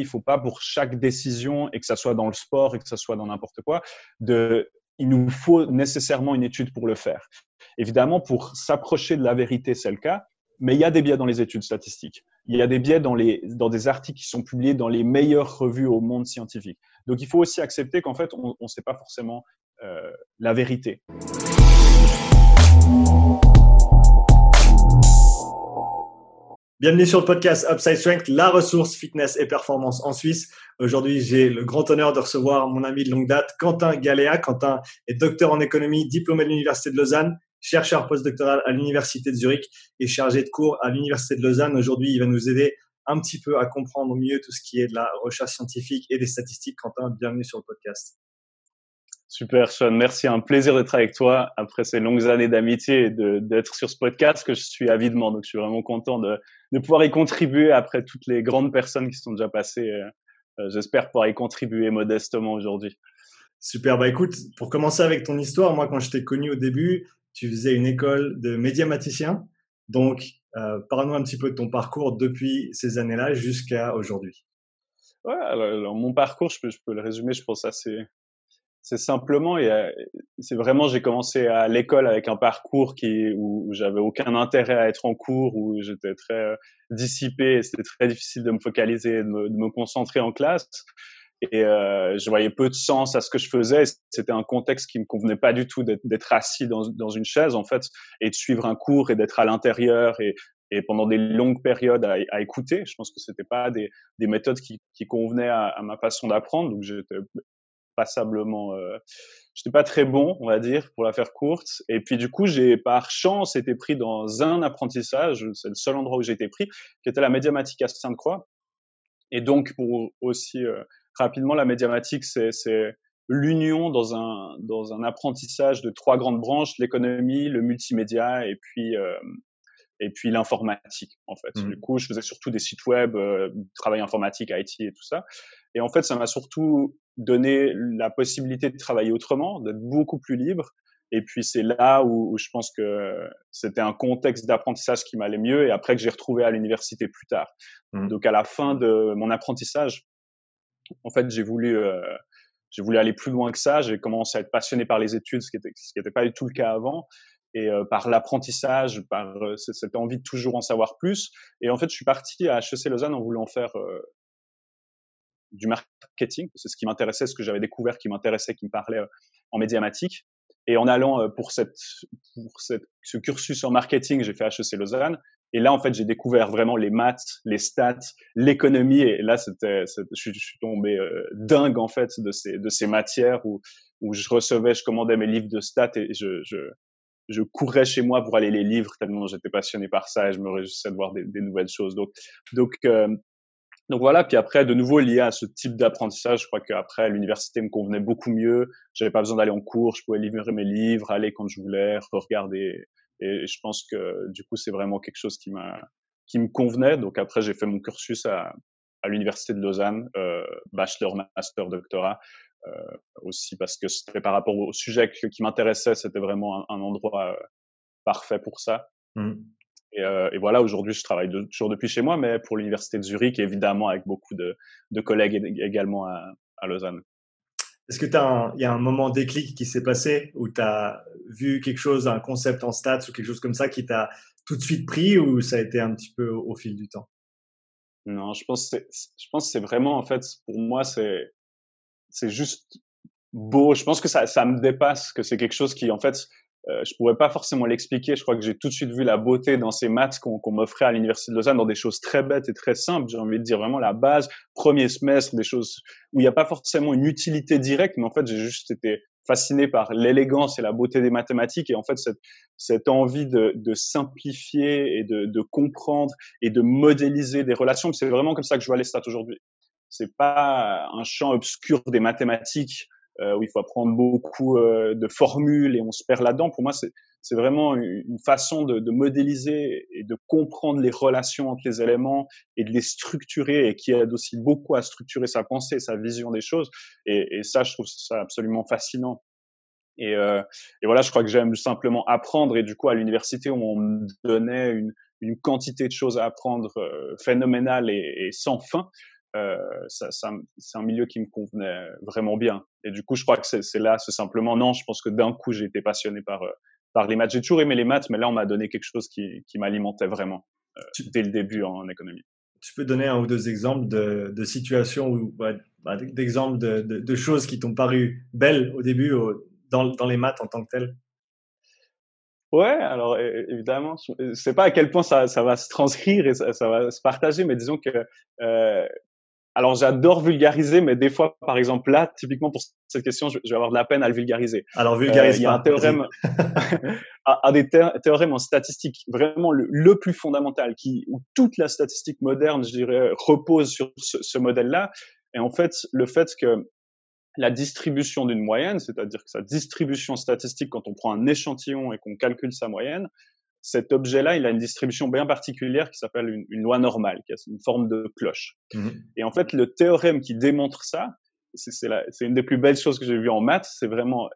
il faut pas pour chaque décision, et que ça soit dans le sport, et que ça soit dans n'importe quoi, de, il nous faut nécessairement une étude pour le faire. Évidemment, pour s'approcher de la vérité, c'est le cas, mais il y a des biais dans les études statistiques. Il y a des biais dans, les, dans des articles qui sont publiés dans les meilleures revues au monde scientifique. Donc, il faut aussi accepter qu'en fait, on ne sait pas forcément euh, la vérité. Bienvenue sur le podcast Upside Strength, la ressource fitness et performance en Suisse. Aujourd'hui, j'ai le grand honneur de recevoir mon ami de longue date, Quentin Galéa. Quentin est docteur en économie, diplômé de l'Université de Lausanne, chercheur postdoctoral à l'Université de Zurich et chargé de cours à l'Université de Lausanne. Aujourd'hui, il va nous aider un petit peu à comprendre mieux tout ce qui est de la recherche scientifique et des statistiques. Quentin, bienvenue sur le podcast. Super, Sean. Merci. Un plaisir d'être avec toi après ces longues années d'amitié et d'être sur ce podcast que je suis avidement. Donc, je suis vraiment content de, de pouvoir y contribuer après toutes les grandes personnes qui sont déjà passées. Euh, euh, j'espère pouvoir y contribuer modestement aujourd'hui. Super. Bah, écoute, pour commencer avec ton histoire, moi, quand je t'ai connu au début, tu faisais une école de médiamaticien. Donc, euh, parle-nous un petit peu de ton parcours depuis ces années-là jusqu'à aujourd'hui. Ouais, alors, mon parcours, je peux, je peux le résumer, je pense, assez, c'est simplement, c'est vraiment, j'ai commencé à l'école avec un parcours qui, où, j'avais aucun intérêt à être en cours, où j'étais très euh, dissipé, c'était très difficile de me focaliser, de me, concentrer en classe. Et euh, je voyais peu de sens à ce que je faisais. C'était un contexte qui me convenait pas du tout d'être assis dans, une chaise en fait et de suivre un cours et d'être à l'intérieur et, pendant des longues périodes à, écouter. Je pense que c'était pas des, des méthodes qui, qui convenaient à, à ma façon d'apprendre. Donc j'étais passablement. Euh, j'étais pas très bon, on va dire, pour la faire courte. Et puis du coup, j'ai par chance été pris dans un apprentissage, c'est le seul endroit où j'ai été pris, qui était la médiamatique à Sainte-Croix. Et donc, pour aussi euh, rapidement, la médiamatique, c'est l'union dans un dans un apprentissage de trois grandes branches l'économie, le multimédia et puis euh, et puis l'informatique en fait. Mmh. Du coup, je faisais surtout des sites web, euh, travail informatique, IT et tout ça. Et en fait, ça m'a surtout donné la possibilité de travailler autrement, d'être beaucoup plus libre. Et puis c'est là où, je pense que c'était un contexte d'apprentissage qui m'allait mieux et après que j'ai retrouvé à l'université plus tard. Mmh. Donc à la fin de mon apprentissage, en fait, j'ai voulu euh, j'ai voulu aller plus loin que ça. J'ai commencé à être passionné par les études, ce qui était ce qui n'était pas du tout le cas avant et euh, par l'apprentissage, par euh, cette envie de toujours en savoir plus. Et en fait, je suis parti à HEC Lausanne en voulant faire euh, du marketing. C'est ce qui m'intéressait, ce que j'avais découvert qui m'intéressait, qui me parlait en médiamatique. Et en allant pour, cette, pour cette, ce cursus en marketing, j'ai fait HEC Lausanne. Et là, en fait, j'ai découvert vraiment les maths, les stats, l'économie. Et là, c'était, je, suis tombé dingue en fait de ces, de ces matières où, où je recevais, je commandais mes livres de stats et je, je, je courais chez moi pour aller les livres tellement j'étais passionné par ça et je me réjouissais de voir des, des nouvelles choses. Donc, donc, euh, donc voilà. Puis après, de nouveau lié à ce type d'apprentissage, je crois qu'après l'université me convenait beaucoup mieux. J'avais pas besoin d'aller en cours, je pouvais livrer mes livres, aller quand je voulais, regarder. Et je pense que du coup, c'est vraiment quelque chose qui m'a qui me convenait. Donc après, j'ai fait mon cursus à, à l'université de Lausanne, euh, bachelor, master, doctorat. Euh, aussi parce que c'était par rapport au sujet qui m'intéressait, c'était vraiment un, endroit euh, parfait pour ça. Mmh. Et, euh, et, voilà, aujourd'hui, je travaille toujours depuis chez moi, mais pour l'université de Zurich, évidemment, avec beaucoup de, de collègues également à, à Lausanne. Est-ce que il y a un moment déclic qui s'est passé où tu as vu quelque chose, un concept en stats ou quelque chose comme ça qui t'a tout de suite pris ou ça a été un petit peu au, au fil du temps? Non, je pense, je pense que c'est vraiment, en fait, pour moi, c'est c'est juste beau. Je pense que ça, ça me dépasse, que c'est quelque chose qui, en fait, euh, je pourrais pas forcément l'expliquer. Je crois que j'ai tout de suite vu la beauté dans ces maths qu'on m'offrait à l'université de Lausanne, dans des choses très bêtes et très simples. J'ai envie de dire vraiment la base, premier semestre, des choses où il n'y a pas forcément une utilité directe, mais en fait, j'ai juste été fasciné par l'élégance et la beauté des mathématiques et en fait cette, cette envie de, de simplifier et de, de comprendre et de modéliser des relations. C'est vraiment comme ça que je vois les stats aujourd'hui c'est pas un champ obscur des mathématiques euh, où il faut apprendre beaucoup euh, de formules et on se perd là-dedans. Pour moi, c'est vraiment une façon de, de, modéliser et de comprendre les relations entre les éléments et de les structurer et qui aide aussi beaucoup à structurer sa pensée, sa vision des choses. Et, et ça, je trouve ça absolument fascinant. Et, euh, et voilà, je crois que j'aime simplement apprendre. Et du coup, à l'université, on me donnait une, une quantité de choses à apprendre euh, phénoménale et, et, sans fin euh, c'est un milieu qui me convenait vraiment bien. Et du coup, je crois que c'est là, c'est simplement non. Je pense que d'un coup, j'ai été passionné par euh, par les maths. J'ai toujours aimé les maths, mais là, on m'a donné quelque chose qui, qui m'alimentait vraiment euh, dès le début en, économie. Tu peux donner un ou deux exemples de, de situations ou bah, d'exemples de, de, de, choses qui t'ont paru belles au début dans, dans les maths en tant que telles? Ouais, alors évidemment, je sais pas à quel point ça, ça va se transcrire et ça, ça, va se partager, mais disons que euh, alors j'adore vulgariser, mais des fois, par exemple là, typiquement pour cette question, je, vais avoir de la peine à le vulgariser. Alors euh, Il y a un théorème, un des théorèmes en statistique, vraiment le, le, plus fondamental, qui où toute la statistique moderne, je dirais, repose sur ce, ce modèle-là. Et en fait, le fait que la distribution d'une moyenne, c'est-à-dire que sa distribution statistique, quand on prend un échantillon et qu'on calcule sa moyenne, cet objet-là, il a une distribution bien particulière qui s'appelle une, loi normale, qui a une forme de cloche. Mmh. Et en fait, le théorème qui démontre ça, c'est une des plus belles choses que j'ai vues en maths, c'est vraiment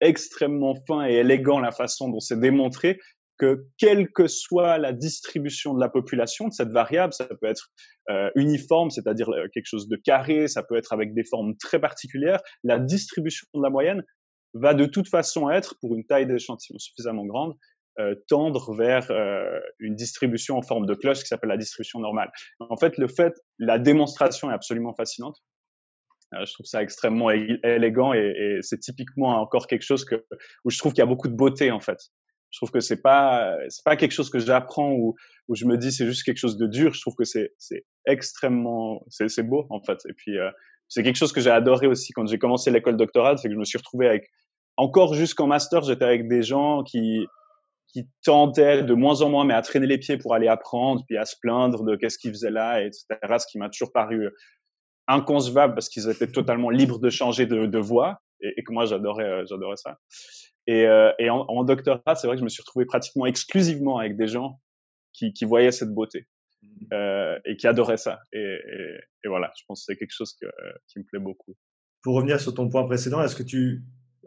extrêmement fin et élégant la façon dont c'est démontré que quelle que soit la distribution de la population de cette variable, ça peut être euh, uniforme, c'est-à-dire euh, quelque chose de carré, ça peut être avec des formes très particulières, la distribution de la moyenne va de toute façon être, pour une taille d'échantillon suffisamment grande, tendre vers euh, une distribution en forme de cloche qui s'appelle la distribution normale. En fait, le fait, la démonstration est absolument fascinante. Euh, je trouve ça extrêmement élégant et, c'est typiquement encore quelque chose que, où je trouve qu'il y a beaucoup de beauté en fait. Je trouve que c'est pas c'est pas quelque chose que j'apprends ou où je me dis c'est juste quelque chose de dur. Je trouve que c'est c'est extrêmement c'est c'est beau en fait. Et puis euh, c'est quelque chose que j'ai adoré aussi quand j'ai commencé l'école doctorale, c'est que je me suis retrouvé avec encore jusqu'en master, j'étais avec des gens qui qui tendaient de moins en moins mais à traîner les pieds pour aller apprendre, puis à se plaindre de qu'est-ce qu'ils faisaient là, etc. Ce qui m'a toujours paru inconcevable parce qu'ils étaient totalement libres de changer de, de voie et, et, que moi j'adorais euh, j'adorais ça. Et, euh, et en, en, doctorat, c'est vrai que je me suis retrouvé pratiquement exclusivement avec des gens qui, qui voyaient cette beauté mmh. euh, et qui adoraient ça. Et, et, et, voilà, je pense que c'est quelque chose que, qui me plaît beaucoup. Pour revenir sur ton point précédent, est-ce que tu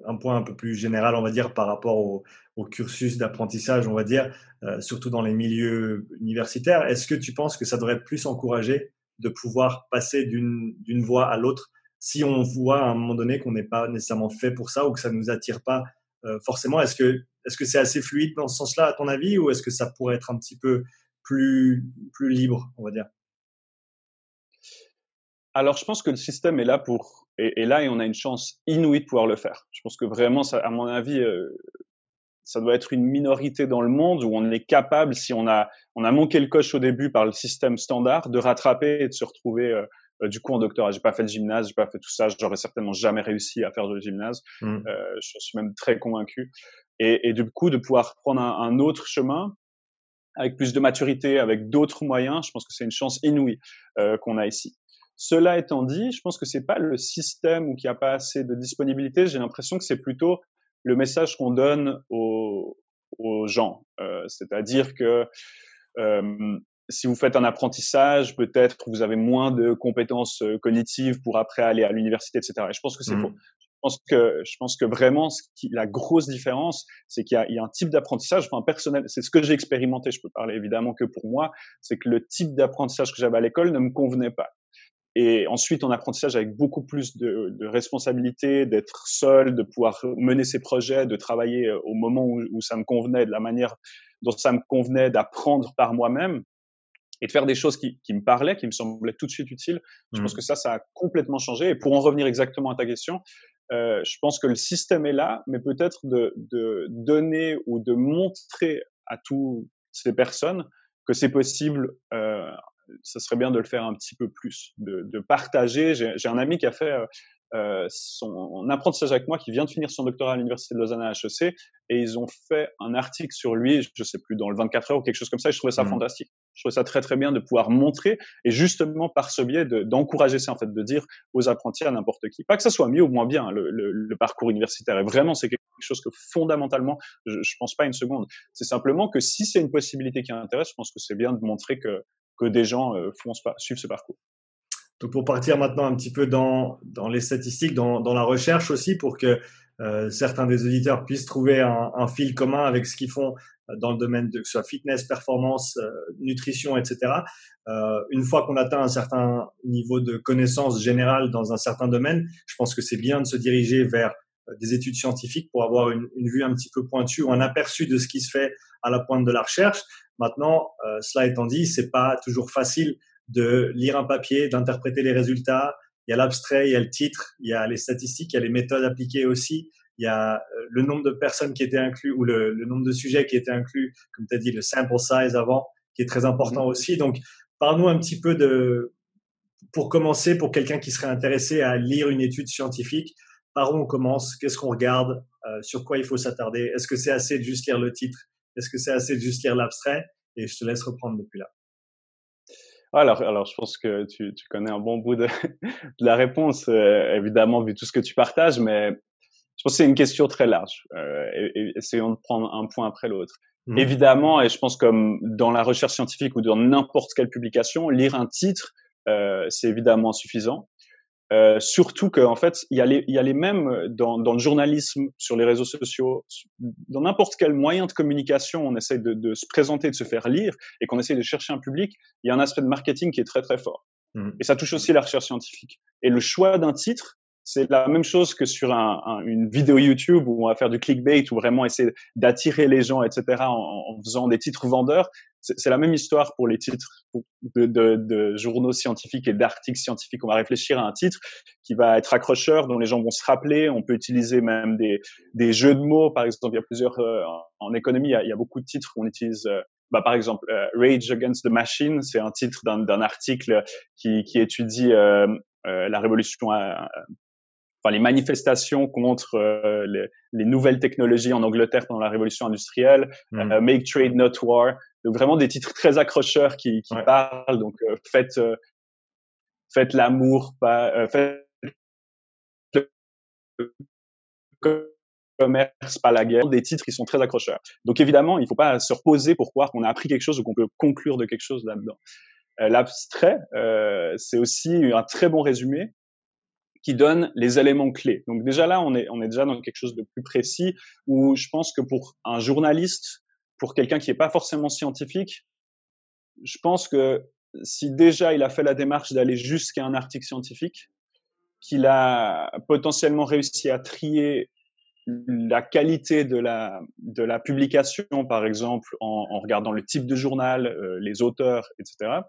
un point un peu plus général, on va dire, par rapport au, cursus d'apprentissage, on va dire, euh, surtout dans les milieux universitaires. Est-ce que tu penses que ça devrait être plus encouragé de pouvoir passer d'une voie à l'autre si on voit à un moment donné qu'on n'est pas nécessairement fait pour ça ou que ça ne nous attire pas euh, forcément, est-ce que est-ce que c'est assez fluide dans ce sens-là à ton avis ou est-ce que ça pourrait être un petit peu plus plus libre, on va dire? Alors, je pense que le système est là pour et, là et on a une chance inouïe de pouvoir le faire. Je pense que vraiment, ça, à mon avis, euh, ça doit être une minorité dans le monde où on est capable, si on a on a manqué le coche au début par le système standard, de rattraper et de se retrouver euh, euh, du coup, en doctorat, j'ai pas fait de gymnase, j'ai pas fait tout ça. J'aurais certainement jamais réussi à faire de gymnase. Mmh. Euh, je suis même très convaincu. Et, et, du coup, de pouvoir prendre un, un, autre chemin avec plus de maturité, avec d'autres moyens, je pense que c'est une chance inouïe euh, qu'on a ici. Cela étant dit, je pense que c'est pas le système ou qu'il n'y a pas assez de disponibilité. J'ai l'impression que c'est plutôt le message qu'on donne aux, aux gens. Euh, C'est-à-dire que euh, si vous faites un apprentissage, peut-être vous avez moins de compétences euh, cognitives pour après aller à l'université, etc. Et je pense que c'est mmh. faux. Je pense que, je pense que vraiment, ce qui, la grosse différence, c'est qu'il y, y a, un type d'apprentissage, enfin personnel, c'est ce que j'ai expérimenté, je peux parler évidemment que pour moi, c'est que le type d'apprentissage que j'avais à l'école ne me convenait pas. Et ensuite, en apprentissage avec beaucoup plus de, de responsabilité, d'être seul, de pouvoir mener ses projets, de travailler euh, au moment où, où ça me convenait, de la manière dont ça me convenait, d'apprendre par moi-même, et de faire des choses qui, qui, me parlaient, qui me semblaient tout de suite utiles. Je pense mmh. que ça, ça a complètement changé. Et pour en revenir exactement à ta question, euh, je pense que le système est là, mais peut-être de, de donner ou de montrer à toutes ces personnes que c'est possible. Euh, ça serait bien de le faire un petit peu plus, de, partager. J'ai un ami qui a fait euh, son apprentissage avec moi, qui vient de finir son doctorat à l'université de Lausanne à HEC, et ils ont fait un article sur lui, je sais plus, dans le 24 heures ou quelque chose comme ça, et je trouvais ça mmh. fantastique. Je trouvais ça très très bien de pouvoir montrer, et justement par ce biais d'encourager ça, en fait, de dire aux apprentis à n'importe qui, pas que ça soit mieux ou moins bien, le, le, le parcours universitaire, et vraiment c'est quelque chose que fondamentalement, je, je pense pas une seconde, c'est simplement que si c'est une possibilité qui intéresse, je pense que c'est bien de montrer que, que des gens euh, font ce, suivent ce parcours. Donc pour partir maintenant un petit peu dans, dans les statistiques, dans, dans, la recherche aussi, pour que euh, certains des auditeurs puissent trouver un, un, fil commun avec ce qu'ils font dans le domaine de que ce soit fitness, performance, euh, nutrition, etc. Euh, une fois qu'on atteint un certain niveau de connaissance générale dans un certain domaine, je pense que c'est bien de se diriger vers euh, des études scientifiques pour avoir une, une, vue un petit peu pointue ou un aperçu de ce qui se fait à la pointe de la recherche. Maintenant, euh, cela étant dit, c'est pas toujours facile de lire un papier, d'interpréter les résultats. Il y a l'abstrait, il y a le titre, il y a les statistiques, il y a les méthodes appliquées aussi. Il y a euh, le nombre de personnes qui étaient inclus ou le, le nombre de sujets qui étaient inclus, comme tu as dit, le sample size avant, qui est très important mmh. aussi. Donc, parle-nous un petit peu de, pour commencer, pour quelqu'un qui serait intéressé à lire une étude scientifique, par où on commence, qu'est-ce qu'on regarde, euh, sur quoi il faut s'attarder, est-ce que c'est assez de juste lire le titre, est-ce que c'est assez de juste lire l'abstrait, et je te laisse reprendre depuis là. Alors, alors, je pense que tu, tu connais un bon bout de, de la réponse, euh, évidemment, vu tout ce que tu partages, mais je pense que c'est une question très large. Euh, et, et essayons de prendre un point après l'autre. Mmh. Évidemment, et je pense comme dans la recherche scientifique ou dans n'importe quelle publication, lire un titre, euh, c'est évidemment suffisant. Euh, surtout qu'en fait, il y, a les, il y a les mêmes dans, dans le journalisme, sur les réseaux sociaux, dans n'importe quel moyen de communication, on essaie de, de, se présenter, de se faire lire, et qu'on essaie de chercher un public. Il y a un aspect de marketing qui est très très fort. Mmh. Et ça touche aussi la recherche scientifique. Et le choix d'un titre, c'est la même chose que sur un, un, une vidéo YouTube où on va faire du clickbait ou vraiment essayer d'attirer les gens, etc. En, en, faisant des titres vendeurs. C'est la même histoire pour les titres de, de, de journaux scientifiques et d'articles scientifiques. On va réfléchir à un titre qui va être accrocheur, dont les gens vont se rappeler. On peut utiliser même des, des jeux de mots. Par exemple, il y a plusieurs euh, en économie, il y, a, il y, a, beaucoup de titres qu'on utilise. Euh, bah, par exemple, euh, Rage Against the Machine, c'est un titre d'un article qui, qui étudie euh, la révolution enfin les manifestations contre euh, les, les, nouvelles technologies en Angleterre pendant la révolution industrielle, mm. euh, Make Trade Not War, donc vraiment des titres très accrocheurs qui, qui ouais. parlent donc euh, faites faites l'amour pas faites le commerce pas la guerre, des titres qui sont très accrocheurs. Donc évidemment, il ne faut pas se reposer pour croire qu'on a appris quelque chose ou qu'on peut conclure de quelque chose là-dedans. L'abstrait, c'est aussi un très bon résumé qui donne les éléments clés. Donc déjà là, on est, on est déjà dans quelque chose de plus précis où je pense que pour un journaliste, pour quelqu'un qui n'est pas forcément scientifique, je pense que si déjà il a fait la démarche d'aller jusqu'à un article scientifique, qu'il a potentiellement réussi à trier la qualité de la, de la publication, par exemple, en, en regardant le type de journal, euh, les auteurs, etc.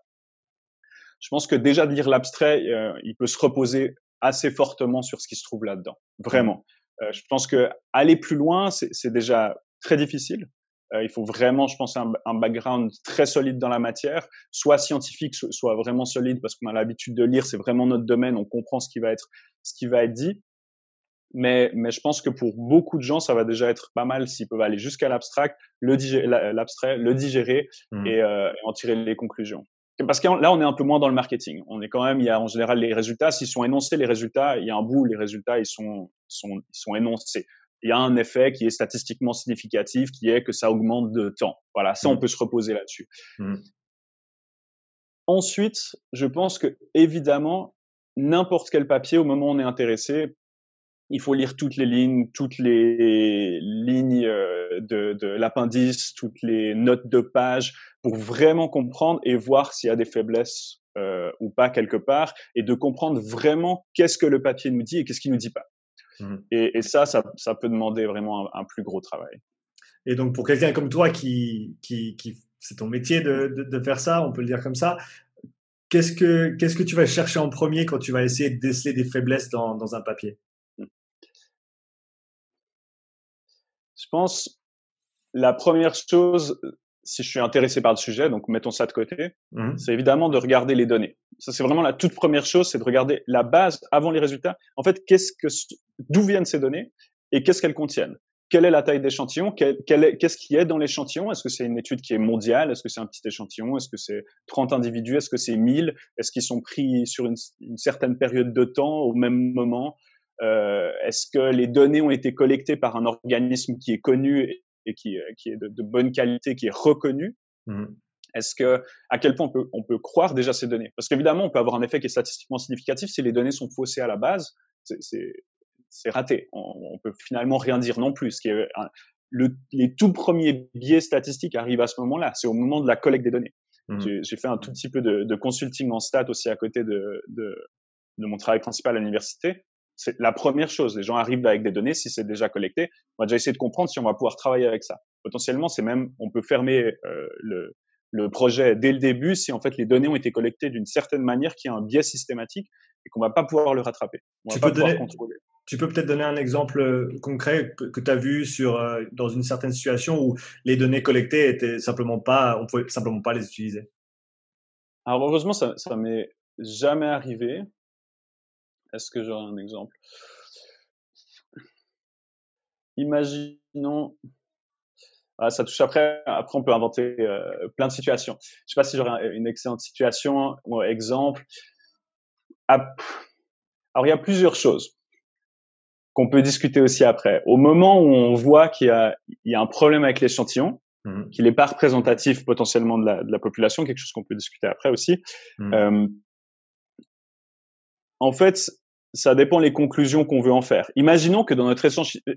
Je pense que déjà de lire l'abstrait, euh, il peut se reposer assez fortement sur ce qui se trouve là-dedans. Vraiment. Euh, je pense que aller plus loin, c'est déjà très difficile. Euh, il faut vraiment, je pense, un, un, background très solide dans la matière, soit scientifique, soit vraiment solide, parce qu'on a l'habitude de lire, c'est vraiment notre domaine, on comprend ce qui va être, ce qui va être dit. Mais, mais je pense que pour beaucoup de gens, ça va déjà être pas mal s'ils peuvent aller jusqu'à l'abstract, l'abstrait, le digérer mmh. et, euh, et en tirer les conclusions parce que là, on est un peu moins dans le marketing. On est quand même, il y a en général les résultats. S'ils sont énoncés, les résultats, il y a un bout les résultats, ils sont, sont, ils sont énoncés. Il y a un effet qui est statistiquement significatif, qui est que ça augmente de temps. Voilà, ça, on mmh. peut se reposer là-dessus. Mmh. Ensuite, je pense que évidemment, n'importe quel papier, au moment où on est intéressé, il faut lire toutes les lignes, toutes les lignes euh, de, de l'appendice, toutes les notes de page pour vraiment comprendre et voir s'il y a des faiblesses euh, ou pas quelque part et de comprendre vraiment qu'est-ce que le papier nous dit et qu'est-ce qu'il nous dit pas. Mmh. Et, et, ça, ça, ça, peut demander vraiment un, un, plus gros travail. Et donc pour quelqu'un comme toi qui, qui, qui c'est ton métier de, de, de, faire ça, on peut le dire comme ça. Qu'est-ce que qu'est-ce que tu vas chercher en premier quand tu vas essayer de déceler des faiblesses dans, dans un papier? Je pense la première chose, si je suis intéressé par le sujet, donc mettons ça de côté, mmh. c'est évidemment de regarder les données. Ça, c'est vraiment la toute première chose, c'est de regarder la base avant les résultats. En fait, qu'est-ce que, d'où viennent ces données et qu'est-ce qu'elles contiennent? Quelle est la taille d'échantillon? Qu'est-ce qui est dans l'échantillon? Est-ce que c'est une étude qui est mondiale? Est-ce que c'est un petit échantillon? Est-ce que c'est 30 individus? Est-ce que c'est 1000 Est-ce qu'ils sont pris sur une, une certaine période de temps au même moment? Euh, Est-ce que les données ont été collectées par un organisme qui est connu et qui, euh, qui est de, de, bonne qualité, qui est reconnu mmh. Est-ce que, à quel point on peut, on peut croire déjà ces données? Parce qu'évidemment, on peut avoir un effet qui est statistiquement significatif si les données sont faussées à la base. C'est raté. On, on, peut finalement rien dire non plus. Ce qui est le, les tout premiers biais statistiques arrivent à ce moment-là. C'est au moment de la collecte des données. Mmh. J'ai fait un tout petit peu de, de, consulting en stats aussi à côté de, de, de mon travail principal à l'université. C'est la première chose. Les gens arrivent avec des données. Si c'est déjà collecté, on va déjà essayer de comprendre si on va pouvoir travailler avec ça. Potentiellement, c'est même, on peut fermer euh, le, le projet dès le début si en fait les données ont été collectées d'une certaine manière qui a un biais systématique et qu'on va pas pouvoir le rattraper. On va pas pouvoir contrôler. Tu peux peut-être donner un exemple euh, concret que, tu as vu sur, euh, dans une certaine situation où les données collectées étaient simplement pas, on pouvait simplement pas les utiliser? Alors heureusement, ça, ça m'est jamais arrivé. Est-ce que j'aurais un exemple? Imaginons, ah, ça touche après. Après, on peut inventer euh, plein de situations. Je sais pas si j'aurais une excellente situation ou exemple. Alors, il y a plusieurs choses qu'on peut discuter aussi après. Au moment où on voit qu'il y a, il y a un problème avec l'échantillon, mmh. qu'il n'est pas représentatif potentiellement de la, de la population, quelque chose qu'on peut discuter après aussi. Mmh. Euh, en fait, ça dépend les conclusions qu'on veut en faire. Imaginons que dans notre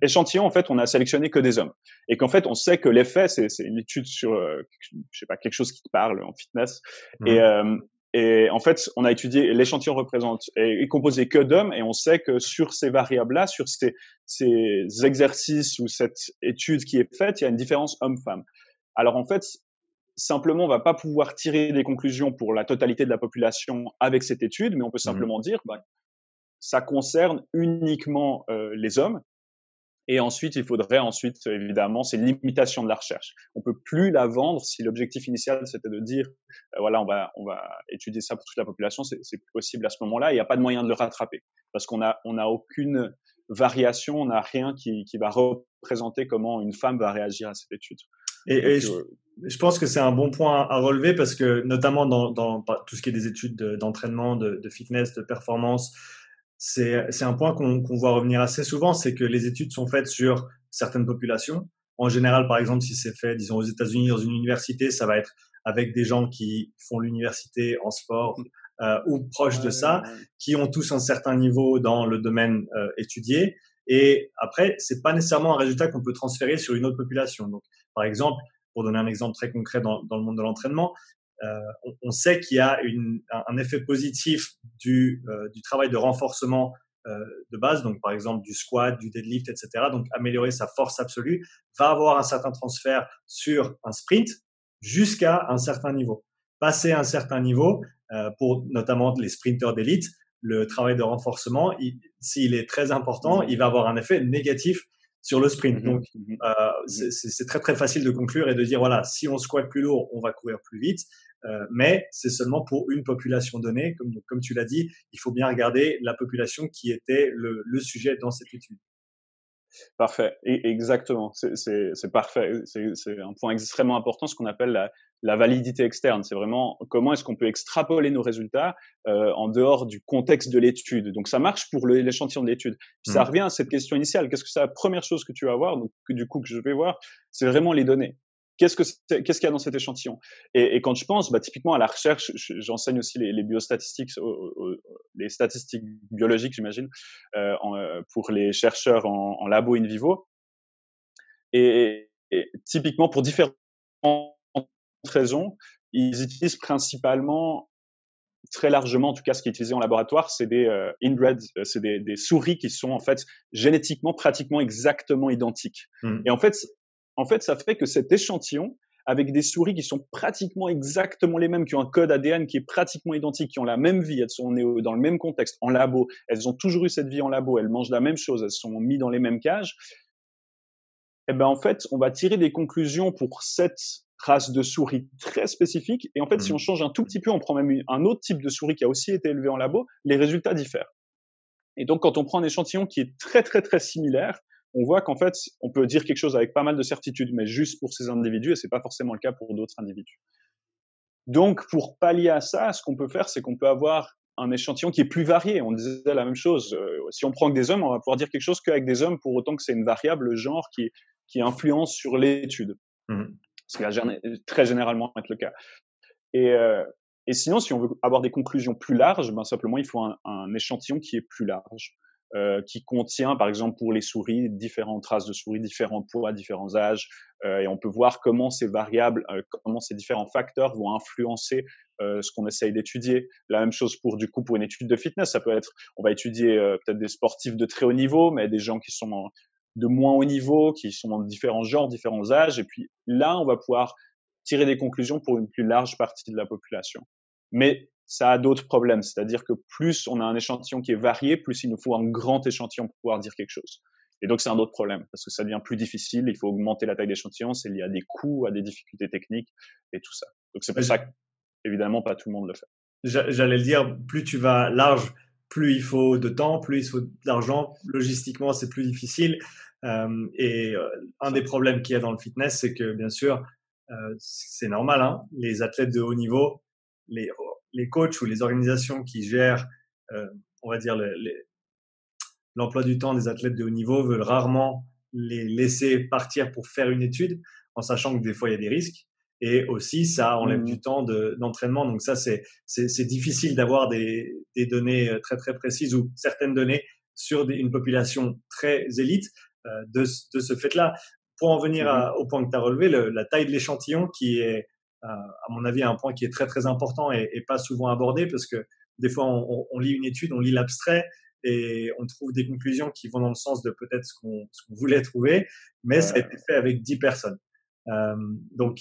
échantillon, en fait, on a sélectionné que des hommes et qu'en fait, on sait que l'effet, c'est une étude sur, euh, je sais pas, quelque chose qui parle en fitness. Mmh. Et, euh, et en fait, on a étudié l'échantillon représente est, composé que d'hommes et on sait que sur ces variables-là, sur ces, ces exercices ou cette étude qui est faite, il y a une différence homme-femme. Alors en fait, simplement, on va pas pouvoir tirer des conclusions pour la totalité de la population avec cette étude, mais on peut mmh. simplement dire, bah, ça concerne uniquement euh, les hommes. Et ensuite, il faudrait ensuite, évidemment, c'est limitation de la recherche. On peut plus la vendre si l'objectif initial c'était de dire, euh, voilà, on va, on va étudier ça pour toute la population. C'est plus possible à ce moment-là. Il n'y a pas de moyen de le rattraper parce qu'on a, on a aucune variation, on n'a rien qui, qui va représenter comment une femme va réagir à cette étude. Et, je, je, pense que c'est un bon point à relever parce que notamment dans, dans tout ce qui est des études d'entraînement, de, de, fitness, de performance, c'est un point qu'on voit revenir assez souvent, c'est que les études sont faites sur certaines populations. En général, par exemple, si c'est fait, disons, aux États-Unis, dans une université, ça va être avec des gens qui font l'université en sport euh, ou proches de ça, qui ont tous un certain niveau dans le domaine euh, étudié. Et après, c'est pas nécessairement un résultat qu'on peut transférer sur une autre population. Donc, par exemple, pour donner un exemple très concret dans, dans le monde de l'entraînement, on, on, sait qu'il y a une, un, effet positif du, euh, du travail de renforcement euh, de base, donc par exemple du squat, du deadlift, etc. Donc améliorer sa force absolue va avoir un certain transfert sur un sprint jusqu'à un certain niveau. Passer un certain niveau, pour notamment les sprinteurs d'élite, le travail de renforcement, s'il est très important, il va avoir un effet négatif sur le sprint. Mmh donc, mmh euh, mmh c'est très très facile de conclure et de dire voilà, si on squatte plus lourd, on va courir plus vite. Euh, mais c'est seulement pour une population donnée. Comme, comme tu l'as dit, il faut bien regarder la population qui était le, le sujet dans cette étude. Parfait, et exactement, c'est parfait. C'est un point extrêmement important, ce qu'on appelle la, la, validité externe. C'est vraiment comment est-ce qu'on peut extrapoler nos résultats euh, en dehors du contexte de l'étude. Donc ça marche pour l'échantillon de l'étude. Ça revient à cette question initiale. Qu'est-ce que c'est la première chose que tu vas voir, donc du coup que je vais voir, c'est vraiment les données qu'est-ce que qu'est-ce qu'il y a dans cet échantillon? Et, et, quand je pense bah, typiquement à la recherche j'enseigne aussi les, les biostatistiques les statistiques biologiques j'imagine euh, euh, pour les chercheurs en, en, labo in vivo et, et, typiquement pour différentes raisons ils utilisent principalement très largement, en tout cas ce qui est utilisé en laboratoire, c'est des euh, inbred, euh, c'est des, des, souris qui sont en fait génétiquement pratiquement exactement identiques. Mmh. Et en fait, en fait, ça fait que cet échantillon, avec des souris qui sont pratiquement exactement les mêmes, qui ont un code ADN qui est pratiquement identique, qui ont la même vie, elles sont nées dans le même contexte, en labo, elles ont toujours eu cette vie en labo, elles mangent la même chose, elles sont mises dans les mêmes cages. Eh ben, en fait, on va tirer des conclusions pour cette race de souris très spécifique. Et en fait, si mmh. on change un tout petit peu, on prend même un autre type de souris qui a aussi été élevé en labo, les résultats diffèrent. Et donc, quand on prend un échantillon qui est très, très, très similaire, on voit qu'en fait, on peut dire quelque chose avec pas mal de certitude, mais juste pour ces individus, et c'est pas forcément le cas pour d'autres individus. Donc, pour pallier à ça, ce qu'on peut faire, c'est qu'on peut avoir un échantillon qui est plus varié. On disait la même chose. Euh, si on prend que des hommes, on va pouvoir dire quelque chose qu'avec des hommes, pour autant que c'est une variable genre qui, qui influence sur l'étude. Mmh. Ce qui va très généralement être le cas. Et, euh, et sinon, si on veut avoir des conclusions plus larges, ben simplement, il faut un, un échantillon qui est plus large. Euh, qui contient, par exemple, pour les souris, différentes traces de souris, différents poids, différents âges, euh, et on peut voir comment ces variables, euh, comment ces différents facteurs vont influencer ce qu'on essaye d'étudier. La même chose pour du coup pour une étude de fitness, ça peut être, on va étudier peut-être des sportifs de très haut niveau, mais des gens qui sont de moins haut niveau, qui sont dans différents genres, différents âges, et puis là, on va pouvoir tirer des conclusions pour une plus large partie de la population. Mais ça a d'autres problèmes, c'est-à-dire que plus on a un échantillon qui est varié, plus il nous faut un grand échantillon pour pouvoir dire quelque chose. Et donc c'est un autre problème parce que ça devient plus difficile, il faut augmenter la taille d'échantillon, c'est lié à des coûts, à des difficultés techniques et tout ça. Donc c'est pour ça qu'évidemment pas tout le monde le fait. J'allais le dire, plus tu vas large, plus il faut de temps, plus il faut d'argent. Logistiquement, c'est plus difficile. Euh, et euh, un des problèmes qu'il y a dans le fitness, c'est que bien sûr, euh, c'est normal, hein, les athlètes de haut niveau, les, les coachs ou les organisations qui gèrent, euh, on va dire, l'emploi du temps des athlètes de haut niveau veulent rarement les laisser partir pour faire une étude, en sachant que des fois il y a des risques. Et aussi, ça enlève mmh. du temps d'entraînement. Donc ça, c'est difficile d'avoir des, des, données euh, très très précises ou certaines données sur une population très élite euh, de, de, ce fait-là. Pour en venir mmh au point que tu as relevé, le, la taille de l'échantillon qui est à mon avis, un point qui est très très important et, et pas souvent abordé parce que des fois on, on, lit une étude, on lit l'abstrait et on trouve des conclusions qui vont dans le sens de peut-être ce qu'on voulait trouver, mais ça a été fait avec 10 personnes. Euh, donc,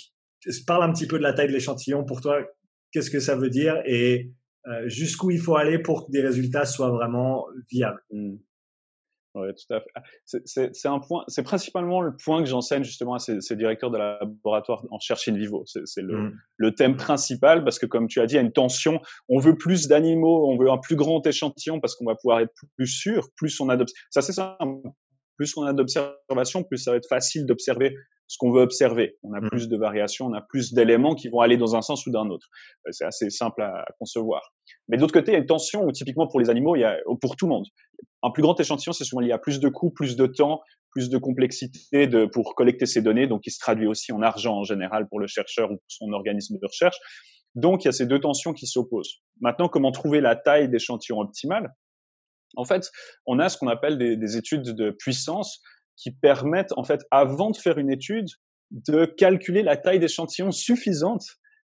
parle un petit peu de la taille de l'échantillon pour toi. Qu'est-ce que ça veut dire et euh, jusqu'où il faut aller pour que des résultats soient vraiment viables? Mmh. Oui, tout à fait. Ah, c'est un point, c'est principalement le point que j'enseigne justement à ces, directeurs de laboratoire en recherche in vivo. C'est le, mmh. le, thème principal parce que comme tu as dit, il y a une tension. On veut plus d'animaux, on veut un plus grand échantillon parce qu'on va pouvoir être plus sûr. Plus on a ça c'est simple. Plus on a d'observations, plus ça va être facile d'observer ce qu'on veut observer. On a mmh. plus de variations, on a plus d'éléments qui vont aller dans un sens ou d'un autre. Euh, c'est assez simple à, concevoir. Mais d'autre côté, il y a une tension où typiquement pour les animaux, il y a, pour tout le monde. Un plus grand échantillon, c'est souvent lié à plus de coûts, plus de temps, plus de complexité de, pour collecter ces données, donc qui se traduit aussi en argent en général pour le chercheur ou pour son organisme de recherche. Donc il y a ces deux tensions qui s'opposent. Maintenant, comment trouver la taille d'échantillon optimale En fait, on a ce qu'on appelle des, des études de puissance qui permettent, en fait, avant de faire une étude, de calculer la taille d'échantillon suffisante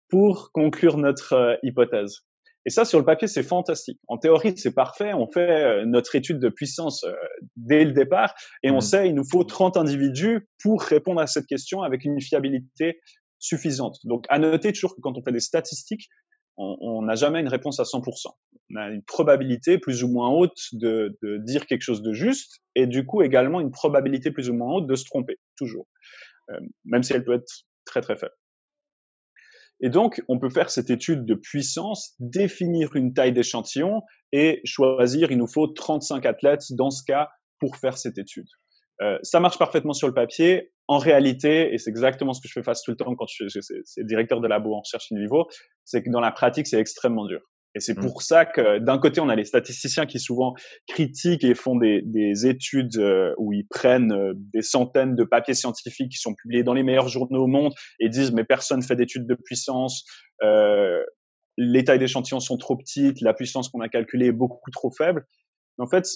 pour conclure notre euh, hypothèse. Et ça, sur le papier, c'est fantastique. En théorie, c'est parfait. On fait euh, notre étude de puissance euh, dès le départ et on mmh. sait il nous faut 30 individus pour répondre à cette question avec une fiabilité suffisante. Donc, à noter toujours que quand on fait des statistiques, on n'a jamais une réponse à 100%. On a une probabilité plus ou moins haute de, de, dire quelque chose de juste et du coup également une probabilité plus ou moins haute de se tromper, toujours, euh, même si elle peut être très très faible. Et donc, on peut faire cette étude de puissance, définir une taille d'échantillon et choisir, il nous faut 35 athlètes dans ce cas pour faire cette étude. Euh, ça marche parfaitement sur le papier. En réalité, et c'est exactement ce que je fais face tout le temps quand je suis directeur de labo en recherche in vivo, c'est que dans la pratique, c'est extrêmement dur. Et c'est mmh. pour ça que d'un côté, on a les statisticiens qui souvent critiquent et font des, des études euh, où ils prennent euh, des centaines de papiers scientifiques qui sont publiés dans les meilleurs journaux au monde et disent mais personne fait d'études de puissance, euh, les tailles d'échantillons sont trop petites, la puissance qu'on a calculée est beaucoup trop faible. En fait,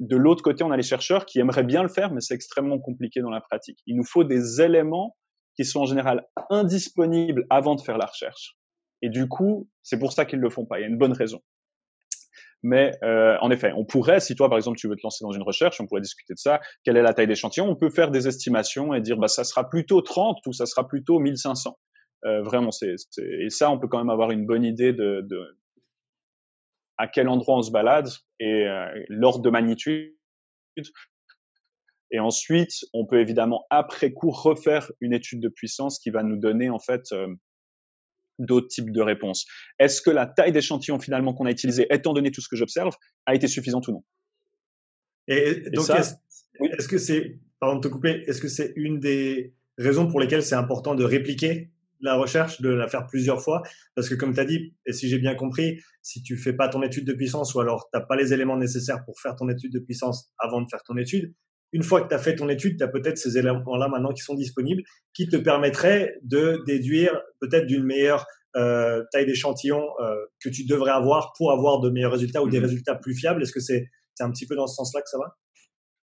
de l'autre côté, on a les chercheurs qui aimeraient bien le faire, mais c'est extrêmement compliqué dans la pratique. Il nous faut des éléments qui sont en général indisponibles avant de faire la recherche. Et du coup, c'est pour ça qu'ils le font pas. Il y a une bonne raison. Mais euh, en effet, on pourrait, si toi par exemple tu veux te lancer dans une recherche, on pourrait discuter de ça. Quelle est la taille d'échantillon? On peut faire des estimations et dire bah ça sera plutôt 30 ou ça sera plutôt 1500. Euh, vraiment, c'est et ça, on peut quand même avoir une bonne idée de, de à quel endroit on se balade et euh, l'ordre de magnitude. Et ensuite, on peut évidemment après coup refaire une étude de puissance qui va nous donner en fait euh, d'autres types de réponses. Est-ce que la taille d'échantillon finalement qu'on a utilisé, étant donné tout ce que j'observe, a été suffisante ou non? Et donc, est-ce que c'est, pardon de te couper, est-ce que c'est une des raisons pour lesquelles c'est important de répliquer la recherche, de la faire plusieurs fois? Parce que comme tu as dit, et si j'ai bien compris, si tu fais pas ton étude de puissance ou alors tu n'as pas les éléments nécessaires pour faire ton étude de puissance avant de faire ton étude, une fois que tu as fait ton étude, tu as peut-être ces éléments-là maintenant qui sont disponibles, qui te permettraient de déduire peut-être d'une meilleure euh, taille d'échantillon euh, que tu devrais avoir pour avoir de meilleurs résultats ou des mmh résultats plus fiables. Est-ce que c'est un petit peu dans ce sens-là que ça va?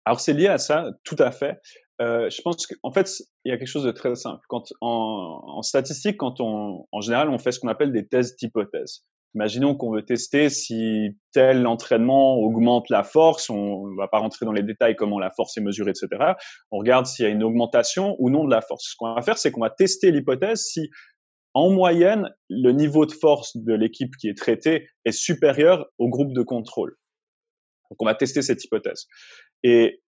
Alors c'est lié à ça, tout à fait. Euh, je pense qu'en fait, il y a quelque chose de très simple. Quand en, en statistique, quand on, en général, on fait ce qu'on appelle des thèses d'hypothèse. Imaginons qu'on veut tester si tel entraînement augmente la force. On ne va pas rentrer dans les détails comment la force est mesurée, etc. On regarde s'il y a une augmentation ou non de la force. Ce qu'on va faire, c'est qu'on va tester l'hypothèse si, en moyenne, le niveau de force de l'équipe qui est traitée est supérieur au groupe de contrôle. Donc, on va tester cette hypothèse. Et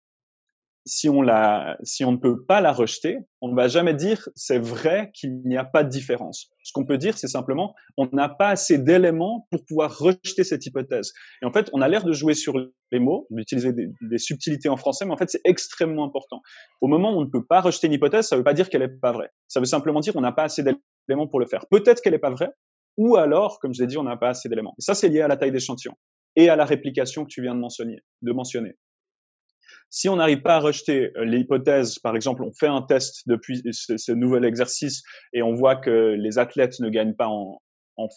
si on la, si on ne peut pas la rejeter, on ne va jamais dire c'est vrai qu'il n'y a pas de différence. Ce qu'on peut dire, c'est simplement on n'a pas assez d'éléments pour pouvoir rejeter cette hypothèse. Et en fait, on a l'air de jouer sur les mots, d'utiliser des, subtilités en français, mais en fait, c'est extrêmement important. Au moment où on ne peut pas rejeter une hypothèse, ça ne veut pas dire qu'elle n'est pas vraie. Ça veut simplement dire qu'on n'a pas assez d'éléments pour le faire. Peut-être qu'elle n'est pas vraie, ou alors, comme je l'ai dit, on n'a pas assez d'éléments. Et ça, c'est lié à la taille d'échantillon et à la réplication que tu viens de mentionner. De mentionner. Si on n'arrive pas à rejeter euh, l'hypothèse, par exemple, on fait un test depuis ce, nouvel exercice et on voit que les athlètes ne gagnent pas en,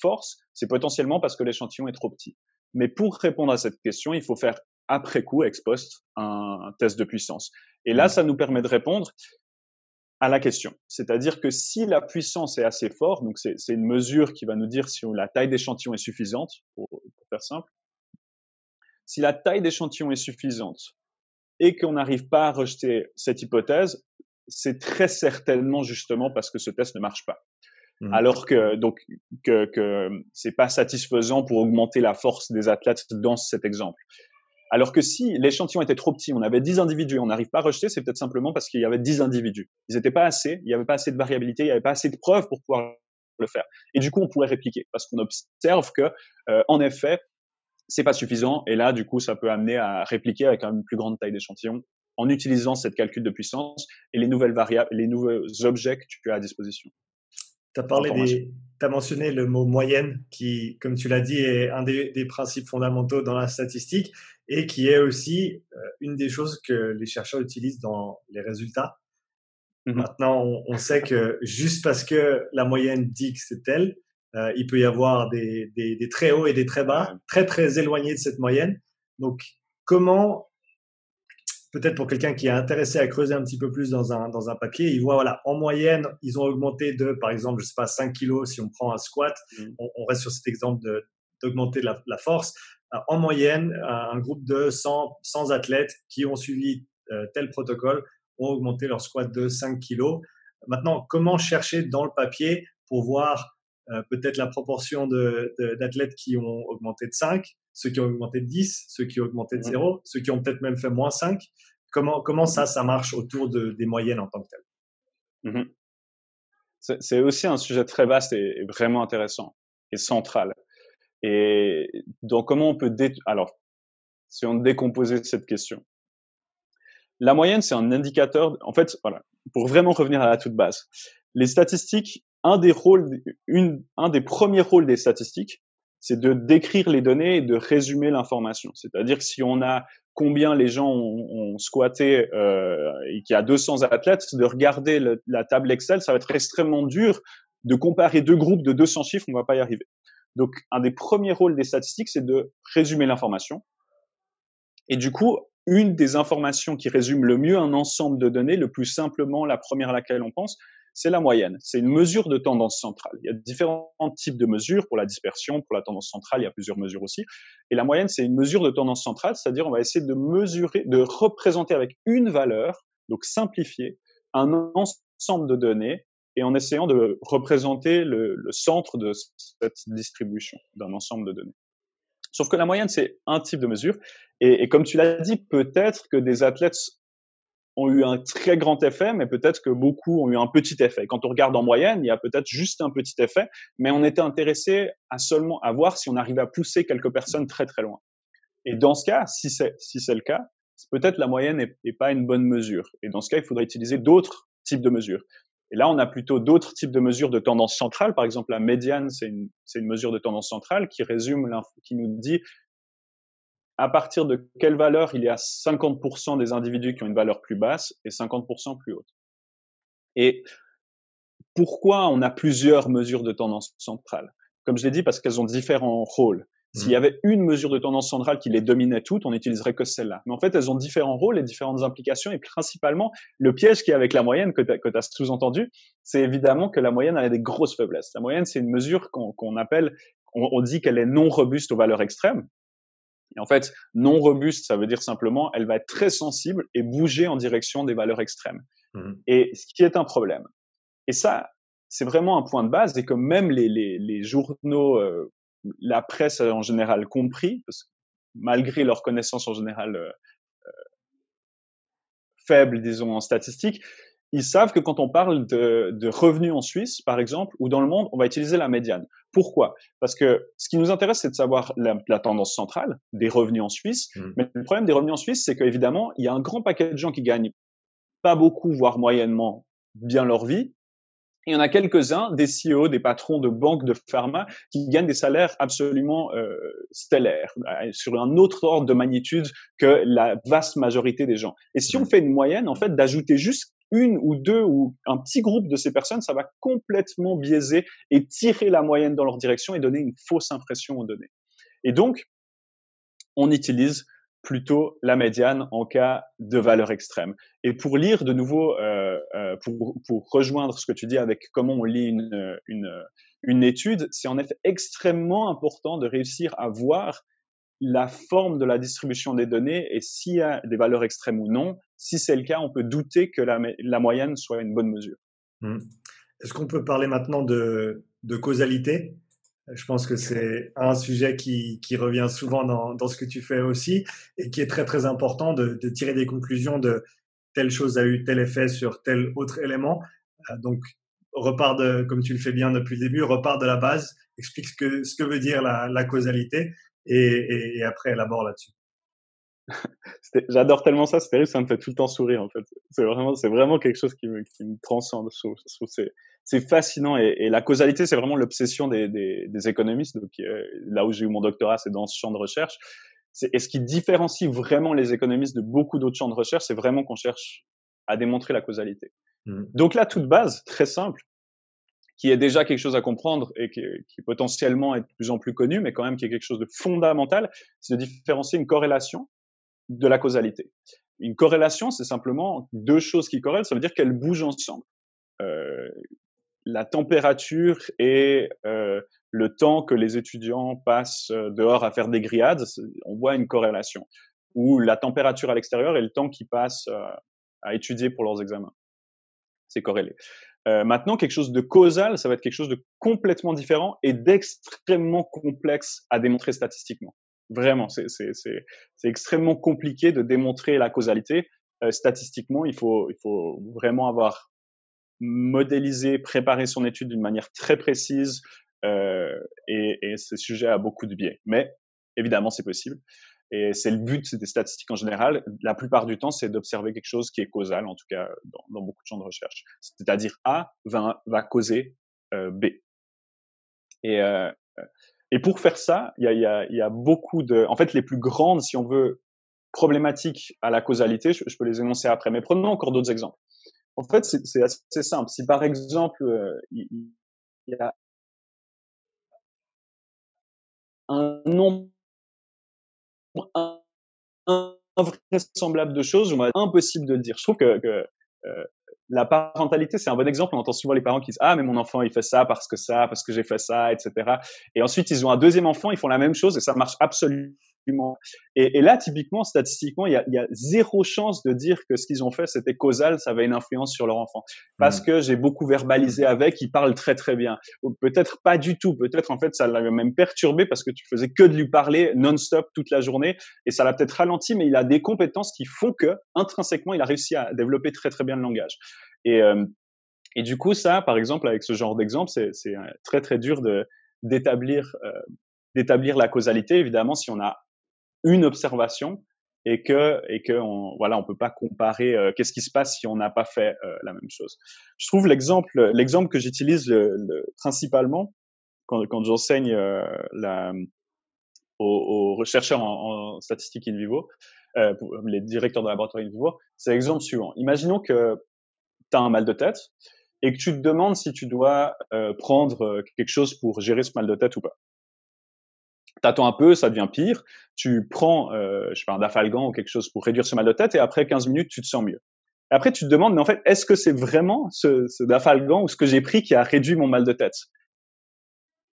force, c'est potentiellement parce que l'échantillon est trop petit. Mais pour répondre à cette question, il faut faire après coup, ex post, un, test de puissance. Et là, mmh. ça nous permet de répondre à la question. C'est-à-dire que si la puissance est assez forte, donc c'est une mesure qui va nous dire si la taille d'échantillon est suffisante, pour faire simple, si la taille d'échantillon est suffisante et qu'on n'arrive pas à rejeter cette hypothèse, c'est très certainement justement parce que ce test ne marche pas. Mmh. Alors que donc que, que c'est pas satisfaisant pour augmenter la force des athlètes dans cet exemple. Alors que si l'échantillon était trop petit, on avait 10 individus et on n'arrive pas à rejeter, c'est peut-être simplement parce qu'il y avait 10 individus. Ils n'étaient pas assez, il n'y avait pas assez de variabilité, il n'y avait pas assez de preuves pour pouvoir le faire. Et du coup, on pourrait répliquer parce qu'on observe que, euh, en effet, c'est pas suffisant. Et là, du coup, ça peut amener à répliquer avec une plus grande taille d'échantillon en utilisant cette calcul de puissance et les nouvelles variables, les nouveaux objets que tu as à disposition. Tu as parlé des, as mentionné le mot moyenne qui, comme tu l'as dit, est un des, principes fondamentaux dans la statistique et qui est aussi euh, une des choses que les chercheurs utilisent dans les résultats. Mmh Maintenant, on, on, sait que juste parce que la moyenne dit que c'est tel, euh, il peut y avoir des, des, des, très hauts et des très bas, très très éloignés de cette moyenne. Donc, comment, peut-être pour quelqu'un qui est intéressé à creuser un petit peu plus dans un, dans un papier, il voit, voilà, en moyenne, ils ont augmenté de, par exemple, je sais pas, 5 kilos si on prend un squat. Mmh. On, on, reste sur cet exemple d'augmenter la, la, force. Euh, en moyenne, un groupe de 100, 100 athlètes qui ont suivi euh, tel protocole ont augmenté leur squat de 5 kilos. Maintenant, comment chercher dans le papier pour voir euh, peut-être la proportion d'athlètes de, qui ont augmenté de 5, ceux qui ont augmenté de 10, ceux qui ont augmenté de 0, mmh. ceux qui ont peut-être même fait moins 5. Comment, comment ça, ça marche autour de, des moyennes en tant que telles? Mmh C'est aussi un sujet très vaste et, vraiment intéressant et central. Et donc, comment on peut... Alors, si on décomposait cette question. La moyenne, c'est un indicateur. En fait, voilà, pour vraiment revenir à la toute base, les statistiques un des rôles, un des premiers rôles des statistiques, c'est de décrire les données et de résumer l'information. C'est-à-dire que si on a combien les gens ont, squatté euh, et qu'il y a 200 athlètes, de regarder la table Excel, ça va être extrêmement dur de comparer deux groupes de 200 chiffres, on va pas y arriver. Donc, un des premiers rôles des statistiques, c'est de résumer l'information. Et du coup, une des informations qui résume le mieux un ensemble de données, le plus simplement, la première à laquelle on pense, c'est la moyenne. C'est une mesure de tendance centrale. Il y a différents types de mesures pour la dispersion, pour la tendance centrale, il y a plusieurs mesures aussi. Et la moyenne, c'est une mesure de tendance centrale, c'est-à-dire on va essayer de mesurer, de représenter avec une valeur, donc simplifier, un ensemble de données et en essayant de représenter le, centre de cette distribution d'un ensemble de données. Sauf que la moyenne, c'est un type de mesure. Et, et comme tu l'as dit, peut-être que des athlètes ont eu un très grand effet, mais peut-être que beaucoup ont eu un petit effet. Quand on regarde en moyenne, il y a peut-être juste un petit effet, mais on était intéressé à seulement à voir si on arrivait à pousser quelques personnes très très loin. Et dans ce cas, si c'est si c'est le cas, peut-être la moyenne n'est pas une bonne mesure. Et dans ce cas, il faudrait utiliser d'autres types de mesures. Et là, on a plutôt d'autres types de mesures de tendance centrale. Par exemple, la médiane, c'est une, une mesure de tendance centrale qui résume, qui nous dit à partir de quelle valeur il y a 50% des individus qui ont une valeur plus basse et 50% plus haute? Et pourquoi on a plusieurs mesures de tendance centrale? Comme je l'ai dit, parce qu'elles ont différents rôles. S'il y avait une mesure de tendance centrale qui les dominait toutes, on n'utiliserait que celle-là. Mais en fait, elles ont différents rôles et différentes implications. Et principalement, le piège qui est avec la moyenne, que tu as, sous-entendu, c'est évidemment que la moyenne a des grosses faiblesses. La moyenne, c'est une mesure qu'on appelle, on, dit qu'elle est non robuste aux valeurs extrêmes. Et en fait, non robuste, ça veut dire simplement, elle va être très sensible et bouger en direction des valeurs extrêmes. Mmh. Et ce qui est un problème. Et ça, c'est vraiment un point de base et que même les, les, les journaux euh, la presse en général compris, parce que malgré leur connaissance en général euh, euh, faible, disons, en statistique, ils savent que quand on parle de, de, revenus en Suisse, par exemple, ou dans le monde, on va utiliser la médiane. Pourquoi? Parce que ce qui nous intéresse, c'est de savoir la, la, tendance centrale des revenus en Suisse. Mmh. Mais le problème des revenus en Suisse, c'est qu'évidemment, il y a un grand paquet de gens qui gagnent pas beaucoup, voire moyennement bien leur vie, il y en a quelques-uns, des CEO, des patrons de banques de pharma, qui gagnent des salaires absolument euh, stellaires, euh, sur un autre ordre de magnitude que la vaste majorité des gens. Et si on mmh. fait une moyenne, en fait, d'ajouter juste une ou deux ou un petit groupe de ces personnes, ça va complètement biaiser et tirer la moyenne dans leur direction et donner une fausse impression aux données. Et donc, on utilise plutôt la médiane en cas de valeur extrême. Et pour lire de nouveau, euh, euh, pour, rejoindre ce que tu dis avec comment on lit une, une étude, c'est en effet extrêmement important de réussir à voir la forme de la distribution des données et s'il y a des valeurs extrêmes ou non. Si c'est le cas, on peut douter que la, moyenne soit une bonne mesure. Mmh. Est-ce qu'on peut parler maintenant de, causalité? Je pense que c'est un sujet qui, revient souvent dans, ce que tu fais aussi et qui est très très important de, tirer des conclusions de telle chose a eu tel effet sur tel autre élément. Euh, donc repart de, comme tu le fais bien depuis le début, repart de la base, explique ce que, veut dire la causalité et, et, et après élabore là-dessus. J'adore tellement ça, c'est terrible, ça me fait tout le temps sourire en fait. C'est vraiment, c'est vraiment quelque chose qui me, qui me transcende. C'est, c'est fascinant et, et, la causalité, c'est vraiment l'obsession des, des, des, économistes. Donc euh, là où j'ai eu mon doctorat, c'est dans ce champ de recherche. Et ce qui différencie vraiment les économistes de beaucoup d'autres champs de recherche, c'est vraiment qu'on cherche à démontrer la causalité. Mmh. Donc là, toute base, très simple, qui est déjà quelque chose à comprendre et qui, qui potentiellement est de plus en plus connu, mais quand même qui est quelque chose de fondamental, c'est de différencier une corrélation de la causalité. Une corrélation, c'est simplement deux choses qui corrèlent, ça veut dire qu'elles bougent ensemble. Euh, la température et euh, le temps que les étudiants passent euh, dehors à faire des grillades, on voit une corrélation. Ou la température à l'extérieur et le temps qu'ils passent euh, à étudier pour leurs examens. C'est corrélé. Euh, maintenant, quelque chose de causal, ça va être quelque chose de complètement différent et d'extrêmement complexe à démontrer statistiquement. Vraiment, c'est extrêmement compliqué de démontrer la causalité. Euh, statistiquement, il faut, vraiment avoir modélisé, préparé son étude d'une manière très précise euh, et, et c'est sujet à beaucoup de biais. Mais évidemment, c'est possible. Et c'est le but des statistiques en général. La plupart du temps, c'est d'observer quelque chose qui est causal, en tout cas dans, beaucoup de champs de recherche. C'est-à-dire A va, va causer euh, B. Et, euh, et pour faire ça, il y a, y, a, y a, beaucoup de... En fait, les plus grandes, si on veut, problématiques à la causalité, je, je peux les énoncer après. Mais prenons encore d'autres exemples. En fait, c'est assez simple. Si par exemple, euh, il y a un nombre invraisemblable de choses, impossible de le dire. Je trouve que, que euh, la parentalité, c'est un bon exemple. On entend souvent les parents qui disent ah mais mon enfant il fait ça parce que ça, parce que j'ai fait ça, etc. Et ensuite ils ont un deuxième enfant, ils font la même chose et ça marche absolument et, et, là, typiquement, statistiquement, il y a, y a, zéro chance de dire que ce qu'ils ont fait, c'était causal, ça avait une influence sur leur enfant. Parce mmh. que j'ai beaucoup verbalisé avec, il parle très très bien. Ou peut-être pas du tout, peut-être en fait ça l'a même perturbé parce que tu faisais que de lui parler non-stop toute la journée et ça l'a peut-être ralenti, mais il a des compétences qui font que intrinsèquement, il a réussi à développer très très bien le langage. Et, euh, et du coup, ça, par exemple, avec ce genre d'exemple, c'est euh, très très dur de d'établir euh, d'établir la causalité. Évidemment, si on a une observation et que et que voilà on peut pas comparer euh, qu'est-ce qui se passe si on n'a pas fait euh, la même chose. Je trouve l'exemple l'exemple que j'utilise le, principalement quand, quand j'enseigne euh, la aux, aux, chercheurs en, en, statistique in vivo, pour les directeurs de laboratoire in vivo, c'est l'exemple suivant. Imaginons que tu as un mal de tête et que tu te demandes si tu dois prendre quelque chose pour gérer ce mal de tête ou pas. T'attends un peu, ça devient pire. Tu prends, euh, je sais pas, un dafalgan ou quelque chose pour réduire ce mal de tête et après 15 minutes, tu te sens mieux. Et après, tu te demandes, mais en fait, est-ce que c'est vraiment ce, ce dafalgan ou ce que j'ai pris qui a réduit mon mal de tête?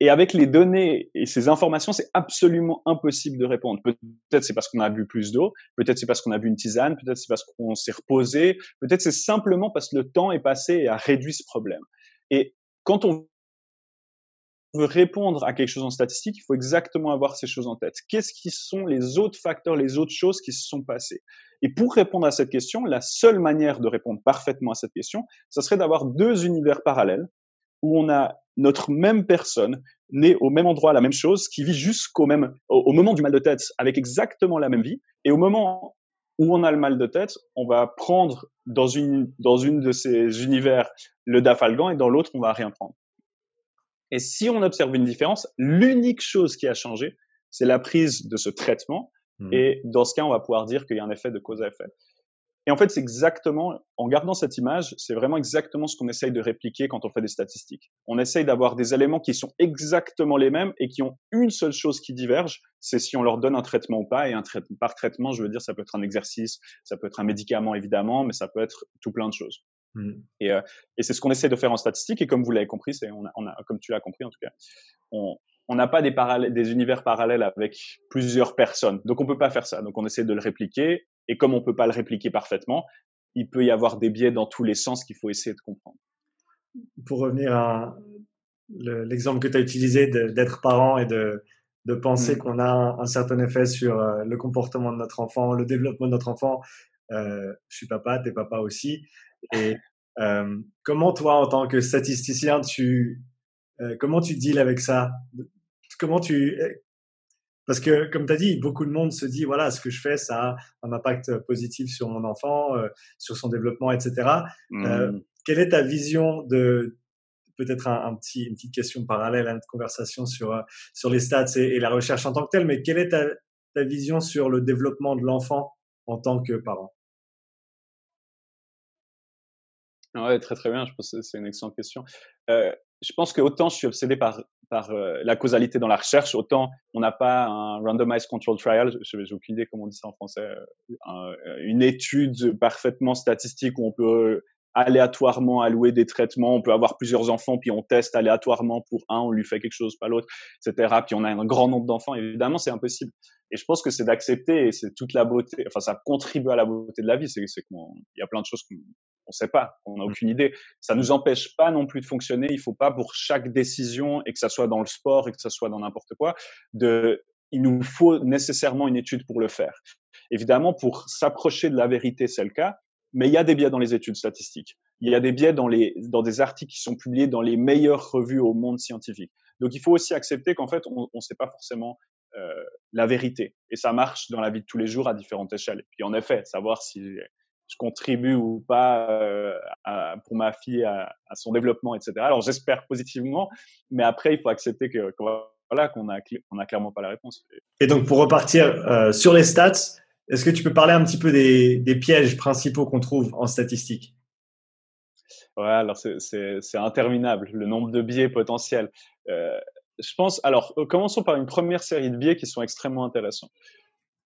Et avec les données et ces informations, c'est absolument impossible de répondre. Peut-être c'est parce qu'on a bu plus d'eau, peut-être c'est parce qu'on a bu une tisane, peut-être c'est parce qu'on s'est reposé, peut-être c'est simplement parce que le temps est passé et a réduit ce problème. Et quand on veut répondre à quelque chose en statistique, il faut exactement avoir ces choses en tête. Qu'est-ce qui sont les autres facteurs, les autres choses qui se sont passées? Et pour répondre à cette question, la seule manière de répondre parfaitement à cette question, ce serait d'avoir deux univers parallèles où on a notre même personne née au même endroit, la même chose, qui vit jusqu'au même, au, moment du mal de tête, avec exactement la même vie, et au moment où on a le mal de tête, on va prendre dans une dans une de ces univers le dafalgan et dans l'autre on va rien prendre. Et si on observe une différence, l'unique chose qui a changé, c'est la prise de ce traitement. Mmh. Et dans ce cas, on va pouvoir dire qu'il y a un effet de cause à effet. Et en fait, c'est exactement, en gardant cette image, c'est vraiment exactement ce qu'on essaye de répliquer quand on fait des statistiques. On essaye d'avoir des éléments qui sont exactement les mêmes et qui ont une seule chose qui diverge, c'est si on leur donne un traitement ou pas. Et un traitement, par traitement, je veux dire, ça peut être un exercice, ça peut être un médicament évidemment, mais ça peut être tout plein de choses. Mmh. Et, euh, et c'est ce qu'on essaie de faire en statistique. Et comme vous l'avez compris, c'est on a, on a, comme tu l'as compris en tout cas, on on n'a pas des, des univers parallèles avec plusieurs personnes. Donc on peut pas faire ça. Donc on essaie de le répliquer. Et comme on peut pas le répliquer parfaitement, il peut y avoir des biais dans tous les sens qu'il faut essayer de comprendre. Pour revenir à l'exemple que tu as utilisé d'être parent et de, de penser mmh. qu'on a un, certain effet sur euh, le comportement de notre enfant, le développement de notre enfant. Euh, je suis papa, t'es papa aussi. Et euh, comment toi, en tant que statisticien, tu euh, comment tu deals avec ça? Comment tu eh, parce que, comme tu as dit, beaucoup de monde se dit, voilà, ce que je fais, ça a un impact positif sur mon enfant, euh, sur son développement, etc. Euh, mmh. quelle est ta vision de, peut-être un, petit, une petite question parallèle à notre conversation sur, sur les stats et, la recherche en tant que telle, mais quelle est ta, ta vision sur le développement de l'enfant en tant que parent? Ouais, très très bien. Je pense que c'est une excellente question. Euh, je pense que autant je suis obsédé par par euh, la causalité dans la recherche, autant on n'a pas un randomized control trial. Je n'ai aucune idée comment on dit ça en français. Euh, une étude parfaitement statistique où on peut aléatoirement allouer des traitements. On peut avoir plusieurs enfants, puis on teste aléatoirement pour un, on lui fait quelque chose, pas l'autre, etc. Puis on a un grand nombre d'enfants. Évidemment, c'est impossible. Et je pense que c'est d'accepter et c'est toute la beauté. Enfin, ça contribue à la beauté de la vie. C'est qu'il y a plein de choses qu'on on sait pas, on n'a mmh. aucune idée. Ça nous empêche pas non plus de fonctionner. Il faut pas pour chaque décision et que ça soit dans le sport et que ça soit dans n'importe quoi, de, il nous faut nécessairement une étude pour le faire. Évidemment, pour s'approcher de la vérité, c'est le cas, mais il y a des biais dans les études statistiques. Il y a des biais dans les, dans des articles qui sont publiés dans les meilleures revues au monde scientifique. Donc, il faut aussi accepter qu'en fait, on ne sait pas forcément euh, la vérité. Et ça marche dans la vie de tous les jours à différentes échelles. Et puis, en effet, savoir si je contribue ou pas euh, pour ma fille à, son développement, etc. Alors j'espère positivement, mais après il faut accepter que, voilà qu'on a on a clairement pas la réponse. Et donc pour repartir euh, sur les stats, est-ce que tu peux parler un petit peu des, des pièges principaux qu'on trouve en statistique? Ouais, alors c'est interminable le nombre de biais potentiels. Euh, je pense, alors commençons par une première série de biais qui sont extrêmement intéressants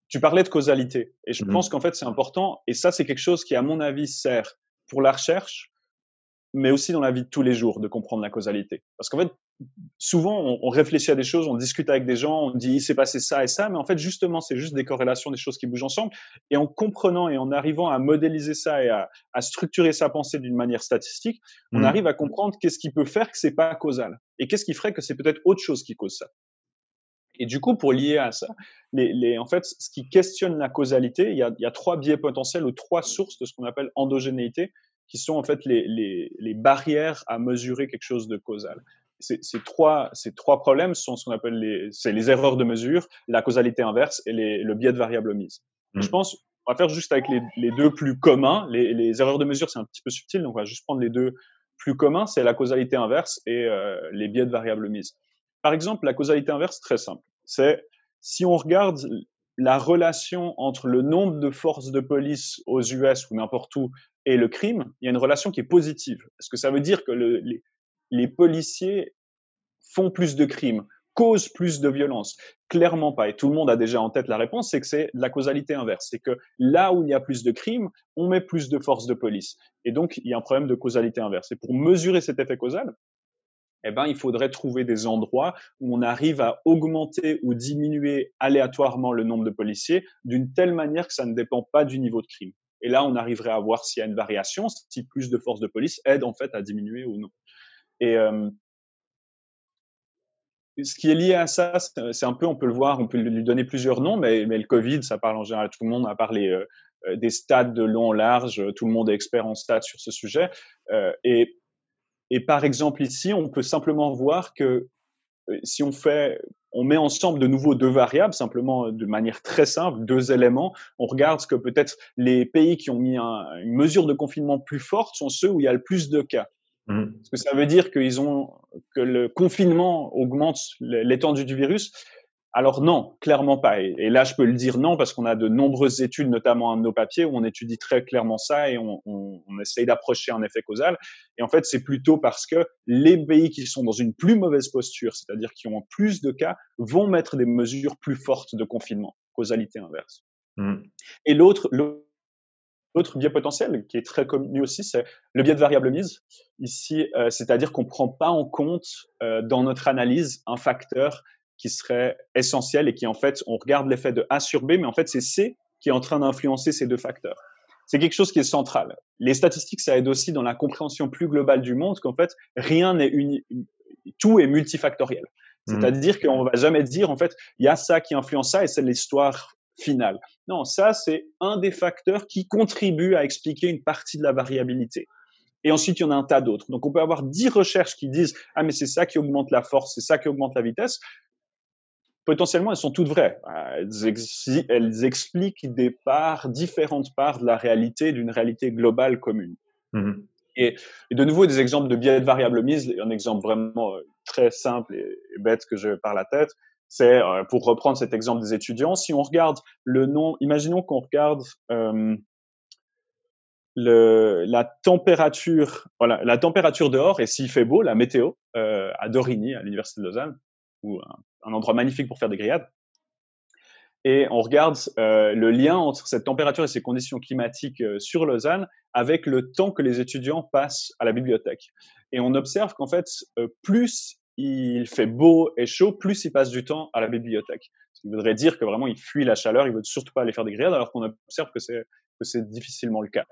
tu parlais de causalité. Et je mmh pense qu'en fait, c'est important. Et ça, c'est quelque chose qui, à mon avis, sert pour la recherche, mais aussi dans la vie de tous les jours, de comprendre la causalité. Parce qu'en fait, souvent, on, réfléchit à des choses, on discute avec des gens, on dit il s'est passé ça et ça, mais en fait, justement, c'est juste des corrélations, des choses qui bougent ensemble. Et en comprenant et en arrivant à modéliser ça et à, structurer sa pensée d'une manière statistique, on mmh. arrive à comprendre qu'est-ce qui peut faire que c'est pas causal et qu'est-ce qui ferait que c'est peut-être autre chose qui cause ça. Et du coup, pour lier à ça, les, les, en fait, ce qui questionne la causalité, il y a, il y a trois biais potentiels ou trois sources de ce qu'on appelle endogénéité, qui sont en fait les, les, les barrières à mesurer quelque chose de causal. Ces, ces, trois, ces trois problèmes sont ce qu'on appelle les, c'est les erreurs de mesure, la causalité inverse et les, le biais de variable mise. Mmh. Je pense, on va faire juste avec les, les deux plus communs. Les, les erreurs de mesure, c'est un petit peu subtil, donc on va juste prendre les deux plus communs, c'est la causalité inverse et euh, les biais de variable mise. Par exemple, la causalité inverse, très simple. C'est si on regarde la relation entre le nombre de forces de police aux US ou n'importe où et le crime, il y a une relation qui est positive. Est-ce que ça veut dire que les, policiers font plus de crimes cause plus de violence Clairement pas. Et tout le monde a déjà en tête la réponse, c'est que c'est la causalité inverse. C'est que là où il y a plus de crimes, on met plus de forces de police. Et donc, il y a un problème de causalité inverse. Et pour mesurer cet effet causal, eh ben, il faudrait trouver des endroits où on arrive à augmenter ou diminuer aléatoirement le nombre de policiers d'une telle manière que ça ne dépend pas du niveau de crime. Et là, on arriverait à voir s'il y a une variation, si plus de forces de police aident en fait à diminuer ou non. Et euh, ce qui est lié à ça, c'est un peu, on peut le voir, on peut lui donner plusieurs noms, mais, le Covid, ça parle en général, tout le monde a parlé euh, euh, des stades de long en large, tout le monde est expert en stats sur ce sujet. Et, et par exemple ici, on peut simplement voir que si on fait, on met ensemble de nouveau deux variables, simplement de manière très simple, deux éléments, on regarde ce que peut-être les pays qui ont mis une mesure de confinement plus forte sont ceux où il y a le plus de cas. Mmh. Est-ce que ça veut dire qu'ils ont que le confinement augmente l'étendue du virus Alors non, clairement pas. Et, là, je peux le dire non parce qu'on a de nombreuses études, notamment un de nos papiers, où on étudie très clairement ça et on, on, on essaye d'approcher un effet causal. Et en fait, c'est plutôt parce que les pays qui sont dans une plus mauvaise posture, c'est-à-dire qui ont plus de cas, vont mettre des mesures plus fortes de confinement. Causalité inverse. Mmh. Et l'autre, L'autre biais potentiel qui est très connu aussi, c'est le biais de variable mise. Ici, euh, c'est-à-dire qu'on ne prend pas en compte euh, dans notre analyse un facteur qui serait essentiel et qui en fait, on regarde l'effet de A sur B, mais en fait, c'est C qui est en train d'influencer ces deux facteurs. C'est quelque chose qui est central. Les statistiques, ça aide aussi dans la compréhension plus globale du monde qu'en fait, rien n'est uni, tout est multifactoriel. Mmh. C'est-à-dire qu'on va jamais dire, en fait, il y a ça qui influence ça et c'est l'histoire finale. Non, ça, c'est un des facteurs qui contribue à expliquer une partie de la variabilité. Et ensuite, il y en a un tas d'autres. Donc, on peut avoir dix recherches qui disent, ah, mais c'est ça qui augmente la force, c'est ça qui augmente la vitesse. Potentiellement, elles sont toutes vraies. Elles, expliquent des parts, différentes parts de la réalité, d'une réalité globale commune. Mmh et, de nouveau, des exemples de biais de variable mise. Un exemple vraiment euh, très simple et, et bête que je par la tête, c'est, euh, pour reprendre cet exemple des étudiants, si on regarde le nom, imaginons qu'on regarde euh, le, la température, voilà, la température dehors et s'il fait beau, la météo euh, à Dorigny, à l'université de Lausanne, ou un, endroit magnifique pour faire des grillades. Et on regarde euh, le lien entre cette température et ces conditions climatiques euh, sur Lausanne avec le temps que les étudiants passent à la bibliothèque. Et on observe qu'en fait, euh, plus il fait beau et chaud, plus il passe du temps à la bibliothèque. Ce qui voudrait dire que vraiment il fuit la chaleur, il veut surtout pas aller faire des grillades, alors qu'on observe que c'est difficilement le cas.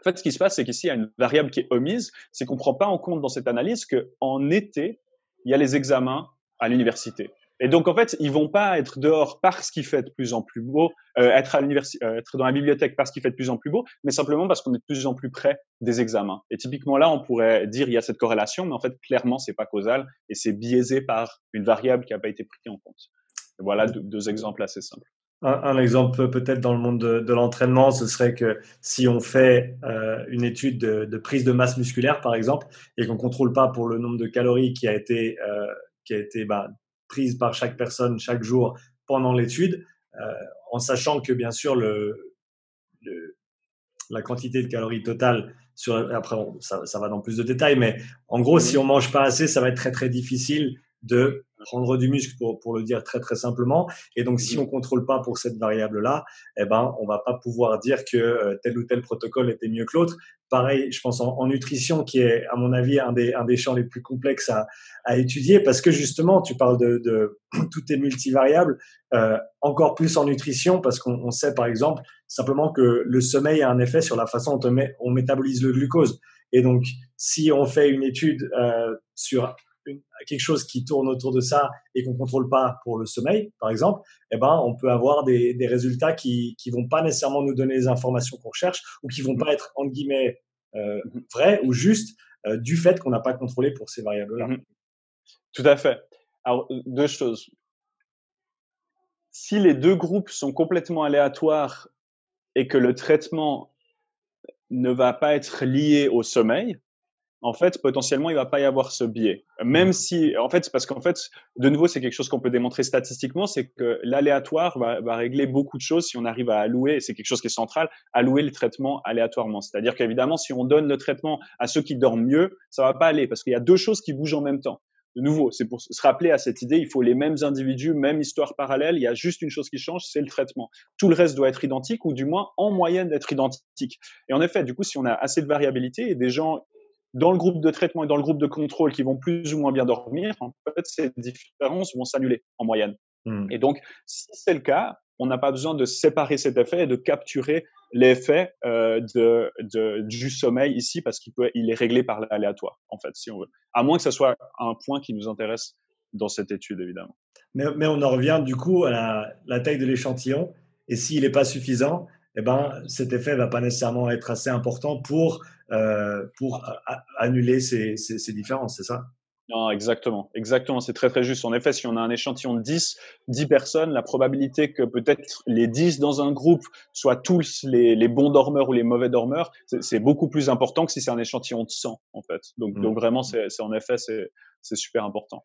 En fait, ce qui se passe, c'est qu'ici il y a une variable qui est omise, c'est qu'on prend pas en compte dans cette analyse que en été il y a les examens à l'université. Et donc, en fait, ils vont pas être dehors parce qu'il fait de plus en plus beau, euh, être à l'université, euh, être dans la bibliothèque parce qu'il fait de plus en plus beau, mais simplement parce qu'on est de plus en plus près des examens. Et typiquement là, on pourrait dire il y a cette corrélation, mais en fait, clairement, c'est pas causal et c'est biaisé par une variable qui n'a pas été prise en compte. Voilà deux, exemples assez simples. Un, exemple peut-être dans le monde de, l'entraînement, ce serait que si on fait euh, une étude de, prise de masse musculaire, par exemple, et qu'on contrôle pas pour le nombre de calories qui a été qui a été bah, prise par chaque personne chaque jour pendant l'étude, euh, en sachant que bien sûr le, la quantité de calories totale sur après ça, ça, va dans plus de détails, mais en gros si on mange pas assez, ça va être très très difficile de prendre du muscle pour, pour le dire très très simplement. Et donc si on contrôle pas pour cette variable là, eh ben on va pas pouvoir dire que euh, tel ou tel protocole était mieux que l'autre. Pareil, je pense en, nutrition qui est à mon avis un des un des champs les plus complexes à, à étudier parce que justement tu parles de, de tout est multivariable. Euh, encore plus en nutrition parce qu'on sait par exemple simplement que le sommeil a un effet sur la façon dont on, on métabolise le glucose. Et donc, si on fait une étude euh, sur quelque chose qui tourne autour de ça et qu'on contrôle pas pour le sommeil, par exemple, eh ben, on peut avoir des, des résultats qui qui vont pas nécessairement nous donner les informations qu'on cherche ou qui vont pas être entre guillemets euh, vrais ou justes euh, du fait qu'on n'a pas contrôlé pour ces variables-là. Mhm. Tout à fait. Alors deux choses. Si les deux groupes sont complètement aléatoires et que le traitement ne va pas être lié au sommeil, en fait, potentiellement, il va pas y avoir ce biais. Même si, en fait, parce qu'en fait, de nouveau, c'est quelque chose qu'on peut démontrer statistiquement, c'est que l'aléatoire va, va, régler beaucoup de choses si on arrive à allouer, c'est quelque chose qui est central, allouer le traitement aléatoirement. C'est-à-dire qu'évidemment, si on donne le traitement à ceux qui dorment mieux, ça va pas aller parce qu'il y a deux choses qui bougent en même temps. De nouveau, c'est pour se rappeler à cette idée, il faut les mêmes individus, même histoire parallèle, il y a juste une chose qui change, c'est le traitement. Tout le reste doit être identique, ou du moins en moyenne d'être identique. Et en effet, du coup, si on a assez de variabilité et des gens dans le groupe de traitement et dans le groupe de contrôle qui vont plus ou moins bien dormir, en fait, ces différences vont s'annuler en moyenne. Hmm. Et donc, si c'est le cas, on n'a pas besoin de séparer cet effet et de capturer l'effet euh, de, de, du sommeil ici parce qu'il peut, il est réglé par l'aléatoire, en fait, si on veut. À moins que ce soit un point qui nous intéresse dans cette étude, évidemment. Mais, mais on en revient du coup à la, la taille de l'échantillon. Et s'il n'est pas suffisant, eh ben, cet effet va pas nécessairement être assez important pour, euh, pour annuler ces, ces, ces différences, c'est ça? Non, exactement, exactement, c'est très très juste. En effet, si on a un échantillon de 10, 10 personnes, la probabilité que peut-être les 10 dans un groupe soient tous les, les bons dormeurs ou les mauvais dormeurs, c'est beaucoup plus important que si c'est un échantillon de 100, en fait. Donc, donc mmh. vraiment, c'est en effet, c'est super important.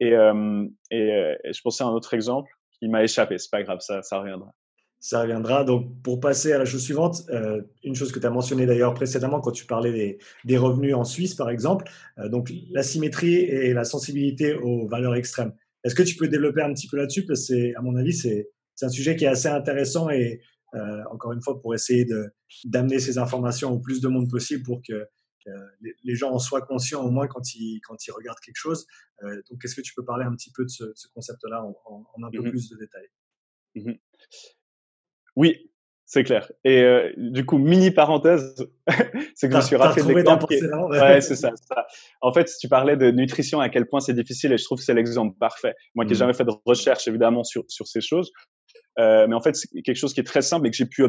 Et, euh, et, et, je pensais à un autre exemple qui m'a échappé, c'est pas grave, ça, ça reviendra ça reviendra. Donc, pour passer à la chose suivante, euh, une chose que tu as mentionnée d'ailleurs précédemment quand tu parlais des, des revenus en Suisse, par exemple, euh, donc l'asymétrie et la sensibilité aux valeurs extrêmes. Est-ce que tu peux développer un petit peu là-dessus? Parce que, à mon avis, c'est un sujet qui est assez intéressant et, euh, encore une fois, pour essayer d'amener ces informations au plus de monde possible pour que les, gens en soient conscients au moins quand ils, quand ils regardent quelque chose. donc, est-ce que tu peux parler un petit peu de ce, concept-là en, un peu mmh plus de détails? Mmh oui, c'est clair. Et euh, du coup, mini parenthèse, c'est que je me suis rappelé de l'exemple. Ouais, c'est ça, ça, En fait, si tu parlais de nutrition, à quel point c'est difficile, et je trouve que c'est l'exemple parfait. Moi qui n'ai mmh. jamais fait de recherche, évidemment, sur, sur ces choses, euh, mais en fait, c'est quelque chose qui est très simple et que j'ai pu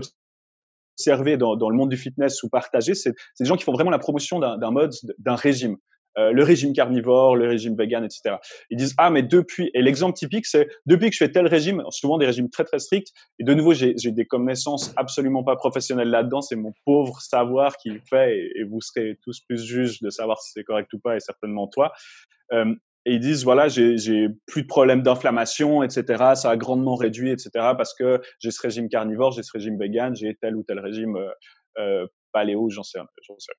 observer dans, dans le monde du fitness ou partager, c'est des gens qui font vraiment la promotion d'un mode, d'un régime. Euh, le régime carnivore, le régime vegan, etc. Ils disent ah mais depuis et l'exemple typique c'est depuis que je fais tel régime, souvent des régimes très très stricts. Et de nouveau j'ai des connaissances absolument pas professionnelles là-dedans, c'est mon pauvre savoir qui fait et, vous serez tous plus juges de savoir si c'est correct ou pas et certainement toi. Euh, et ils disent voilà j'ai plus de problèmes d'inflammation etc ça a grandement réduit etc parce que j'ai ce régime carnivore j'ai ce régime vegan j'ai tel ou tel régime euh, euh paléo j'en sais, sais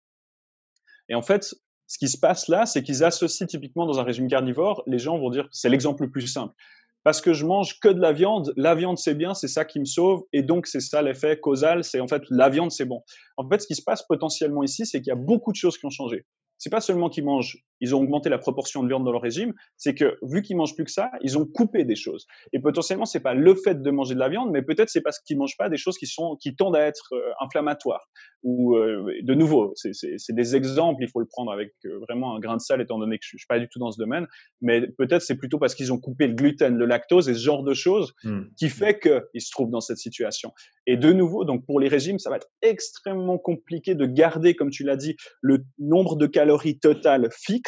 et en fait ce qui se passe là, c'est qu'ils associent typiquement dans un régime carnivore, les gens vont dire c'est l'exemple le plus simple. Parce que je mange que de la viande, la viande c'est bien, c'est ça qui me sauve, et donc c'est ça l'effet causal, c'est en fait la viande c'est bon. En fait, ce qui se passe potentiellement ici, c'est qu'il y a beaucoup de choses qui ont changé c'est pas seulement qu'ils mangent, ils ont augmenté la proportion de viande dans leur régime, c'est que vu qu'ils mangent plus que ça, ils ont coupé des choses. Et potentiellement, c'est pas le fait de manger de la viande, mais peut-être c'est parce qu'ils mangent pas des choses qui sont qui tendent à être euh, inflammatoires. Ou euh, de nouveau, c'est des exemples, il faut le prendre avec euh, vraiment un grain de sel, étant donné que je, suis pas du tout dans ce domaine. Mais peut-être c'est plutôt parce qu'ils ont coupé le gluten, le lactose et ce genre de choses hmm. qui fait qu'ils se trouvent dans cette situation. Et de nouveau, donc pour les régimes, ça va être extrêmement compliqué de garder, comme tu l'as dit, le nombre de calories totales fixe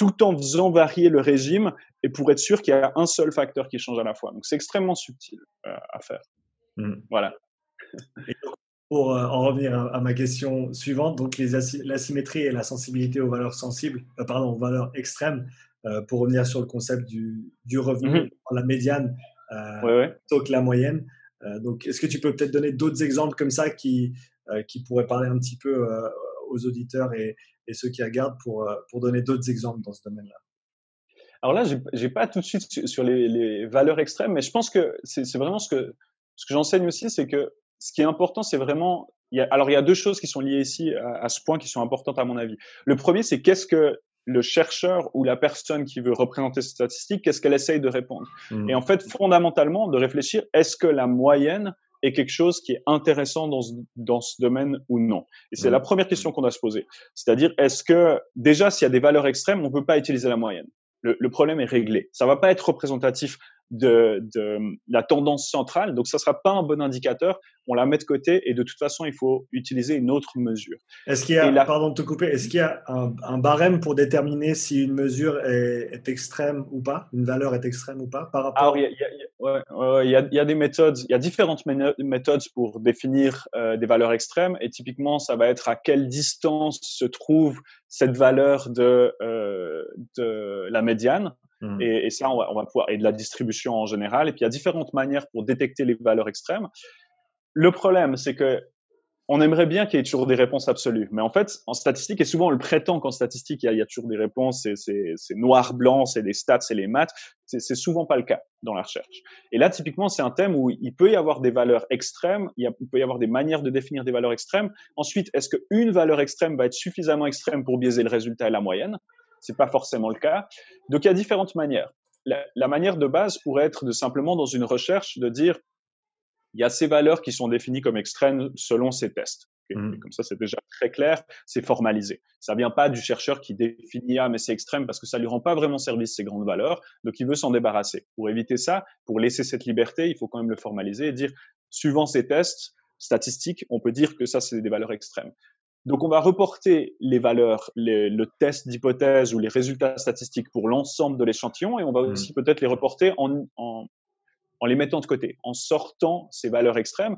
tout en faisant varier le régime et pour être sûr qu'il y a un seul facteur qui change à la fois. Donc c'est extrêmement subtil euh, à faire. Hmm. Voilà. pour euh, en revenir à, ma question suivante, donc l'asymétrie et la sensibilité aux valeurs sensibles, euh, pardon, aux valeurs extrêmes, pour revenir sur le concept du, du revenu, mhm. la médiane plutôt que la moyenne. donc est-ce que tu peux peut-être donner d'autres exemples comme ça qui, qui pourraient parler un petit peu aux auditeurs et, et ceux qui regardent pour, euh, pour donner d'autres exemples dans ce domaine-là Alors là, j'ai pas tout de suite sur les, les valeurs extrêmes, mais je pense que c'est vraiment ce que, ce que j'enseigne aussi, c'est que ce qui est important, c'est vraiment. Il y a, alors, il y a deux choses qui sont liées ici à, ce point qui sont importantes à mon avis. Le premier, c'est qu'est-ce que le chercheur ou la personne qui veut représenter ces statistiques, qu'est-ce qu'elle essaye de répondre? Mmh. Et en fait, fondamentalement, de réfléchir, est-ce que la moyenne est quelque chose qui est intéressant dans ce, dans ce domaine ou non Et c'est la première question qu'on doit se poser. C'est-à-dire, est-ce que déjà, s'il y a des valeurs extrêmes, on ne peut pas utiliser la moyenne le, le, problème est réglé. Ça va pas être représentatif de, de, la tendance centrale. Donc, ça sera pas un bon indicateur. On la met de côté et de toute façon, il faut utiliser une autre mesure. Est-ce qu'il y a, pardon de te couper, est-ce qu'il y a un, un, barème pour déterminer si une mesure est, est, extrême ou pas, une valeur est extrême ou pas par rapport Alors, il y a, ouais, ouais, il y, a, il y a des méthodes, il y a différentes méthodes pour définir euh, des valeurs extrêmes et typiquement, ça va être à quelle distance se trouve cette valeur de, euh, de la médiane. Mmh. Et, ça, on va, pouvoir, et de la distribution en général. Et puis, il y a différentes manières pour détecter les valeurs extrêmes. Le problème, c'est que on aimerait bien qu'il y ait toujours des réponses absolues. Mais en fait, en statistique, et souvent on le prétend qu'en statistique, il y, a, toujours des réponses, c'est noir-blanc, c'est des stats, c'est les maths. C'est souvent pas le cas dans la recherche. Et là, typiquement, c'est un thème où il peut y avoir des valeurs extrêmes, il, peut y avoir des manières de définir des valeurs extrêmes. Ensuite, est-ce qu'une valeur extrême va être suffisamment extrême pour biaiser le résultat et la moyenne? C'est pas forcément le cas. Donc, il y a différentes manières. la manière de base pourrait être de simplement, dans une recherche, de dire il y a ces valeurs qui sont définies comme extrêmes selon ces tests. Mmh. Comme ça, c'est déjà très clair, c'est formalisé. Ça vient pas du chercheur qui définit ah mais c'est extrême parce que ça lui rend pas vraiment service ces grandes valeurs, donc il veut s'en débarrasser. Pour éviter ça, pour laisser cette liberté, il faut quand même le formaliser et dire suivant ces tests statistiques, on peut dire que ça c'est des valeurs extrêmes. Donc on va reporter les valeurs, le test d'hypothèse ou les résultats statistiques pour l'ensemble de l'échantillon et on va mmh. aussi peut-être les reporter en, en, en les mettant de côté, en sortant ces valeurs extrêmes,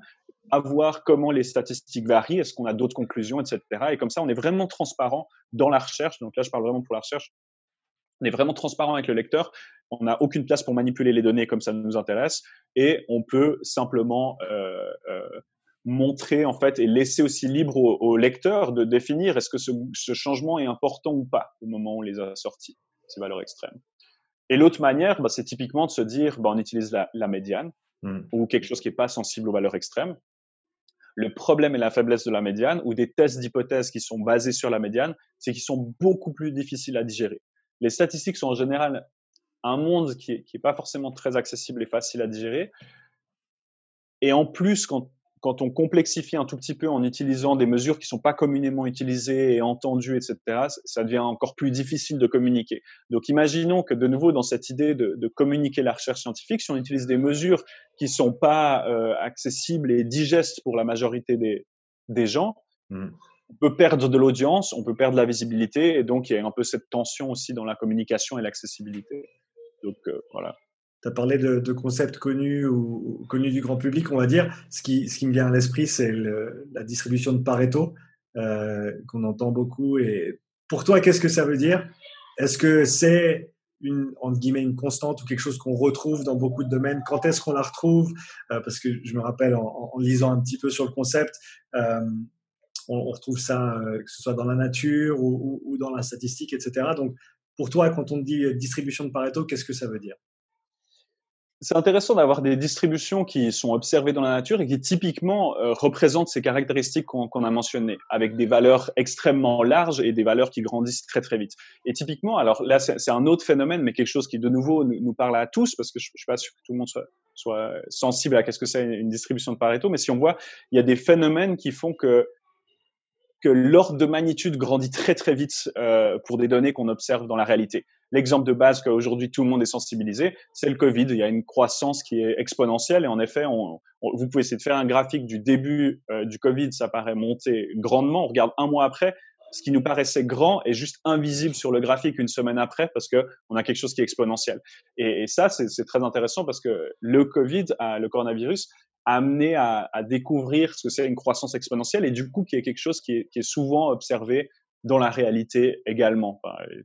à voir comment les statistiques varient, est-ce qu'on a d'autres conclusions, etc. Et comme ça, on est vraiment transparent dans la recherche. Donc là, je parle vraiment pour la recherche. On est vraiment transparent avec le lecteur. On n'a aucune place pour manipuler les données comme ça nous intéresse. Et on peut simplement euh, euh, montrer en fait et laisser aussi libre au, lecteur de définir est-ce que ce, ce, changement est important ou pas au moment où on les a sortis, ces valeurs extrêmes. Et l'autre manière, bah, c'est typiquement de se dire, bah, on utilise la, médiane mmh. ou quelque chose qui n'est pas sensible aux valeurs extrêmes. Le problème et la faiblesse de la médiane ou des tests d'hypothèses qui sont basés sur la médiane, c'est qu'ils sont beaucoup plus difficiles à digérer. Les statistiques sont en général un monde qui n'est pas forcément très accessible et facile à digérer. Et en plus, quand quand on complexifie un tout petit peu en utilisant des mesures qui sont pas communément utilisées et entendues, etc., ça devient encore plus difficile de communiquer. Donc, imaginons que de nouveau, dans cette idée de, de communiquer la recherche scientifique, si on utilise des mesures qui sont pas euh, accessibles et digestes pour la majorité des, des gens, mmh. on peut perdre de l'audience, on peut perdre la visibilité, et donc il y a un peu cette tension aussi dans la communication et l'accessibilité. Donc euh, voilà tu as parlé de, concepts connus ou, connus du grand public, on va dire. Ce qui, ce qui me vient à l'esprit, c'est la distribution de Pareto, euh, qu'on entend beaucoup. Et pour toi, qu'est-ce que ça veut dire? Est-ce que c'est une, entre guillemets, une constante ou quelque chose qu'on retrouve dans beaucoup de domaines? Quand est-ce qu'on la retrouve? Euh, Parce que je me rappelle, en, lisant un petit peu sur le concept, euh, on, retrouve ça, que ce soit dans la nature ou, ou dans la statistique, etc. Donc, pour toi, quand on dit distribution de Pareto, qu'est-ce que ça veut dire? C'est intéressant d'avoir des distributions qui sont observées dans la nature et qui typiquement euh, représentent ces caractéristiques qu'on a mentionnées, avec des valeurs extrêmement larges et des valeurs qui grandissent très très vite. Et typiquement, alors là c'est un autre phénomène, mais quelque chose qui de nouveau nous, parle à tous, parce que je, ne suis pas sûr que tout le monde soit, soit sensible à qu'est-ce que c'est une distribution de Pareto, mais si on voit, il y a des phénomènes qui font que que l'ordre de magnitude grandit très très vite euh, pour des données qu'on observe dans la réalité. L'exemple de base qu'aujourd'hui tout le monde est sensibilisé, c'est le Covid. Il y a une croissance qui est exponentielle et en effet, on, vous pouvez essayer de faire un graphique du début euh, du Covid, ça paraît monter grandement. On regarde un mois après, ce qui nous paraissait grand est juste invisible sur le graphique une semaine après parce que on a quelque chose qui est exponentiel. Et, et ça, c'est très intéressant parce que le Covid, le coronavirus, amené à, à découvrir ce que c'est une croissance exponentielle et du coup qui est quelque chose qui est, qui est souvent observé dans la réalité également.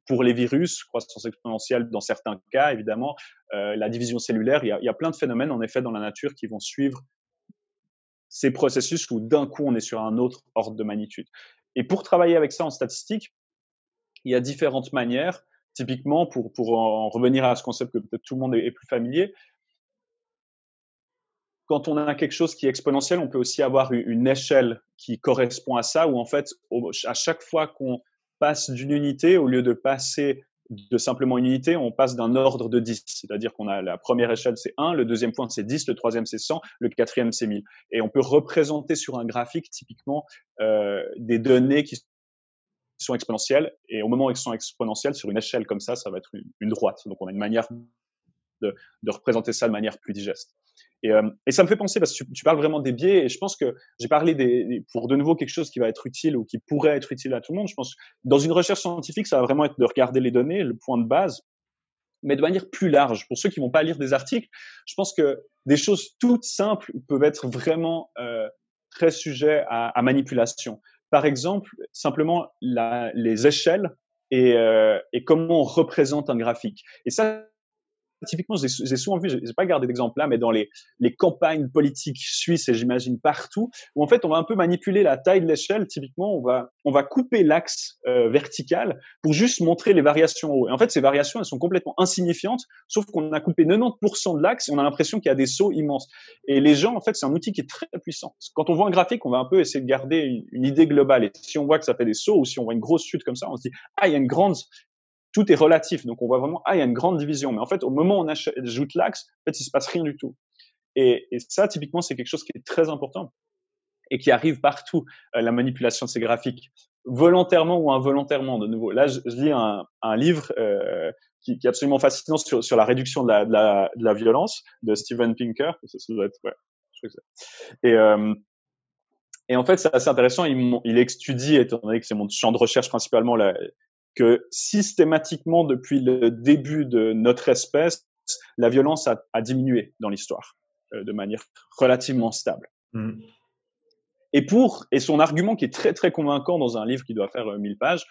pour les virus, croissance exponentielle dans certains cas, évidemment, euh, la division cellulaire, il y, a, il y, a, plein de phénomènes en effet dans la nature qui vont suivre ces processus où d'un coup on est sur un autre ordre de magnitude. Et pour travailler avec ça en statistique, il y a différentes manières. Typiquement, pour, pour en revenir à ce concept que peut-être tout le monde est plus familier, quand on a quelque chose qui est exponentiel, on peut aussi avoir une échelle qui correspond à ça, où en fait, à chaque fois qu'on passe d'une unité, au lieu de passer de simplement une unité, on passe d'un ordre de 10. C'est-à-dire qu'on a la première échelle, c'est 1, le deuxième point, c'est 10, le troisième, c'est 100, le quatrième, c'est 1000. Et on peut représenter sur un graphique, typiquement, euh, des données qui sont exponentielles. Et au moment où elles sont exponentielles, sur une échelle comme ça, ça va être une, droite. Donc on a une manière de, représenter ça de manière plus digeste. Et, euh, ça me fait penser, parce que tu, parles vraiment des biais, et je pense que j'ai parlé des, pour de nouveau quelque chose qui va être utile ou qui pourrait être utile à tout le monde. Je pense que dans une recherche scientifique, ça va vraiment être de regarder les données, le point de base, mais de manière plus large. Pour ceux qui vont pas lire des articles, je pense que des choses toutes simples peuvent être vraiment euh, très sujets à, manipulation. Par exemple, simplement les échelles et, euh, et comment on représente un graphique. Et ça, typiquement, j'ai souvent vu, j'ai pas gardé d'exemple là, mais dans les, les campagnes politiques suisses et j'imagine partout, où en fait on va un peu manipuler la taille de l'échelle. Typiquement, on va on va couper l'axe euh, vertical pour juste montrer les variations haut. Et en fait, ces variations, elles sont complètement insignifiantes, sauf qu'on a coupé 90% de l'axe et on a l'impression qu'il y a des sauts immenses. Et les gens, en fait, c'est un outil qui est très puissant. Quand on voit un graphique, on va un peu essayer de garder une idée globale. Et si on voit que ça fait des sauts ou si on voit une grosse chute comme ça, on se dit ah il y a une grande tout est relatif. Donc, on voit vraiment, ah, il y a une grande division. Mais en fait, au moment où on ajoute l'axe, en fait, il se passe rien du tout. Et, ça, typiquement, c'est quelque chose qui est très important et qui arrive partout, euh, la manipulation de ces graphiques, volontairement ou involontairement, de nouveau. Là, je, lis un, livre euh, qui, est absolument fascinant sur, la réduction de la, violence de Steven Pinker. Ça, doit être, ouais, euh, et en fait, c'est assez intéressant. Il, il étudie, étant donné que c'est mon champ de recherche principalement, la, que systématiquement, depuis le début de notre espèce, la violence a, a diminué dans l'histoire euh, de manière relativement stable. Mmh. Et pour et son argument qui est très très convaincant dans un livre qui doit faire 1000 euh, pages,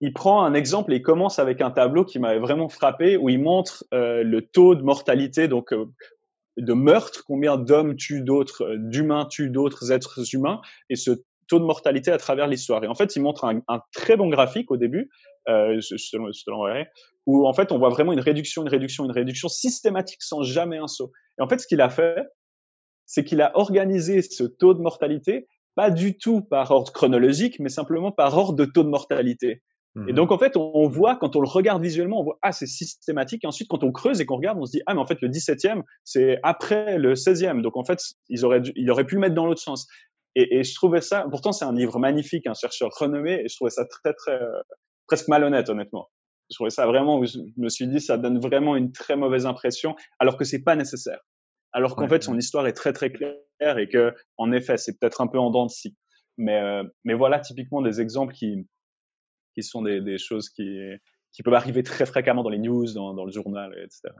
il prend un exemple et il commence avec un tableau qui m'avait vraiment frappé où il montre euh, le taux de mortalité donc euh, de meurtre, combien d'hommes tuent d'autres, d'humains tuent d'autres êtres humains, et ce taux de mortalité à travers l'histoire. Et en fait, il montre un, un, très bon graphique au début, euh, je, je, te l'enverrai, où en fait on voit vraiment une réduction, une réduction, une réduction systématique sans jamais un saut. Et en fait, ce qu'il a fait, c'est qu'il a organisé ce taux de mortalité pas du tout par ordre chronologique, mais simplement par ordre de taux de mortalité. Et mmh. donc, en fait, on, voit, quand on le regarde visuellement, on voit, ah, c'est systématique. Et ensuite, quand on creuse et qu'on regarde, on se dit, ah, mais en fait, le 17e, c'est après le 16e. Donc, en fait, ils auraient, ils auraient pu le mettre dans l'autre sens. Et, et, je trouvais ça, pourtant c'est un livre magnifique, un chercheur renommé, et je trouvais ça très très euh, presque malhonnête honnêtement. Je trouvais ça vraiment, je me suis dit ça donne vraiment une très mauvaise impression, alors que c'est pas nécessaire. Alors qu'en fait son histoire est très très claire et que en effet c'est peut-être un peu en dents de scie. Mais euh, mais voilà typiquement des exemples qui qui sont des, des choses qui qui peuvent arriver très fréquemment dans les news, dans, dans le journal, etc.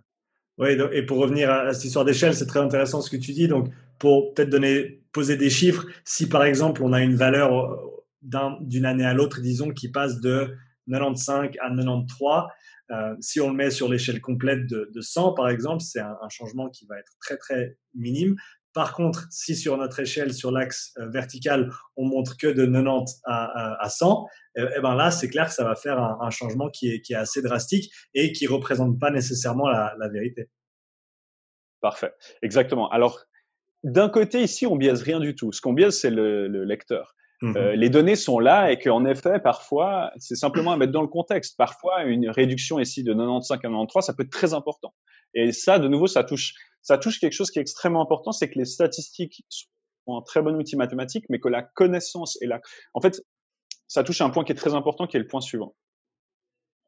Oui, et pour revenir à cette histoire d'échelle, c'est très intéressant ce que tu dis. Donc, pour peut-être donner, poser des chiffres, si par exemple on a une valeur euh, d'une année à l'autre, disons, qui passe de 95 à 93, euh, si on le met sur l'échelle complète de, de, 100, par exemple, c'est un, changement qui va être très très minime. Par contre, si sur notre échelle, sur l'axe euh, vertical, on montre que de 90 à, à, à 100, et, et ben là, c'est clair que ça va faire un, changement qui est, assez drastique et qui représente pas nécessairement la, vérité. Parfait, exactement. Alors, d'un côté, ici, on biaise rien du tout. Ce qu'on biaise, c'est le, lecteur. Mmh. Euh, les données sont là et qu'en effet, parfois, c'est simplement à mettre dans le contexte. Parfois, une réduction ici de 95 à 93, ça peut être très important. Et ça, de nouveau, ça touche, ça touche quelque chose qui est extrêmement important, c'est que les statistiques sont un très bon outil mathématique, mais que la connaissance et la, en fait, ça touche à un point qui est très important, qui est le point suivant.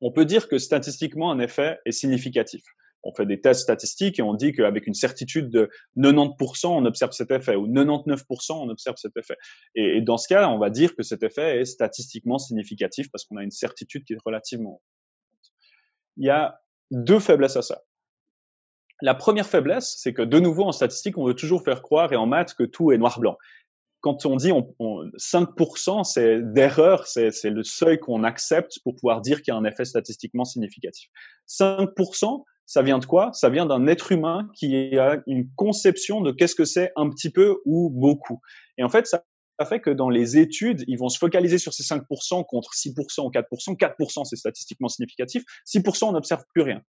On peut dire que statistiquement, un effet est significatif on fait des tests statistiques et on dit qu'avec une certitude de 90%, on observe cet effet, ou 99%, on observe cet effet. Et, dans ce cas, on va dire que cet effet est statistiquement significatif parce qu'on a une certitude qui est relativement. Il y a deux faiblesses à ça. La première faiblesse, c'est que de nouveau en statistique, on veut toujours faire croire et en maths que tout est noir-blanc. Quand on dit on, on 5% c'est d'erreur, c'est le seuil qu'on accepte pour pouvoir dire qu'il y a un effet statistiquement significatif. 5%, ça vient de quoi? Ça vient d'un être humain qui a une conception de qu'est-ce que c'est un petit peu ou beaucoup. Et en fait, ça fait que dans les études, ils vont se focaliser sur ces 5% contre 6% ou 4%. 4% c'est statistiquement significatif. 6% on n'observe plus rien.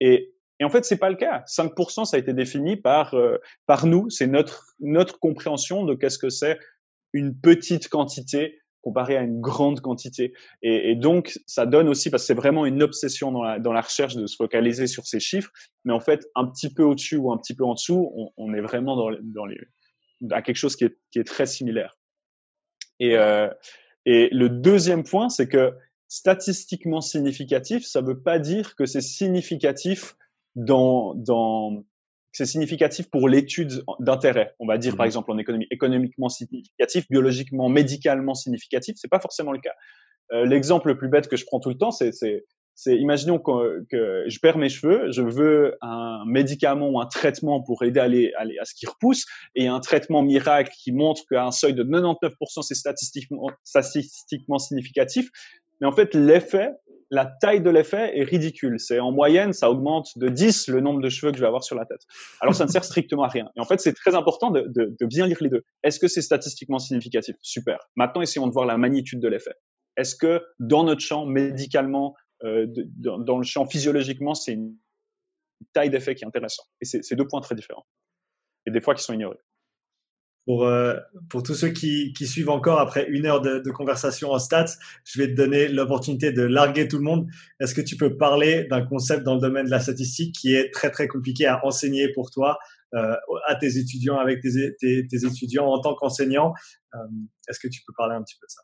Et, et en fait, c'est pas le cas. 5% ça a été défini par euh, par nous. C'est notre notre compréhension de qu'est-ce que c'est une petite quantité comparé à une grande quantité. Et, donc, ça donne aussi, parce que c'est vraiment une obsession dans la, recherche de se focaliser sur ces chiffres, mais en fait, un petit peu au-dessus ou un petit peu en dessous, on, est vraiment dans, dans les, à quelque chose qui est, qui est très similaire. Et, euh, et le deuxième point, c'est que statistiquement significatif, ça veut pas dire que c'est significatif dans, dans, c'est significatif pour l'étude d'intérêt. On va dire, par mhm. exemple, en économie, économiquement significatif, biologiquement, médicalement significatif. C'est pas forcément le cas. Euh, L'exemple le plus bête que je prends tout le temps, c'est, c'est, c'est imaginons que, que, je perds mes cheveux, je veux un médicament ou un traitement pour aider à, aller, à, à ce qui repousse, et un traitement miracle qui montre qu'à un seuil de 99%, c'est statistiquement, statistiquement significatif. Mais en fait, l'effet la taille de l'effet est ridicule. C'est en moyenne, ça augmente de 10 le nombre de cheveux que je vais avoir sur la tête. Alors ça ne sert strictement à rien. Et en fait, c'est très important de, de, de, bien lire les deux. Est-ce que c'est statistiquement significatif? Super. Maintenant, essayons de voir la magnitude de l'effet. Est-ce que dans notre champ, médicalement, euh, dans, dans, le champ physiologiquement, c'est une taille d'effet qui est intéressante? Et c'est deux points très différents. Et des fois qui sont ignorés pour, euh, pour tous ceux qui, qui, suivent encore après une heure de, de, conversation en stats, je vais te donner l'opportunité de larguer tout le monde. Est-ce que tu peux parler d'un concept dans le domaine de la statistique qui est très très compliqué à enseigner pour toi, euh, à tes étudiants, avec tes, tes, tes étudiants en tant qu'enseignant? Euh, Est-ce que tu peux parler un petit peu de ça?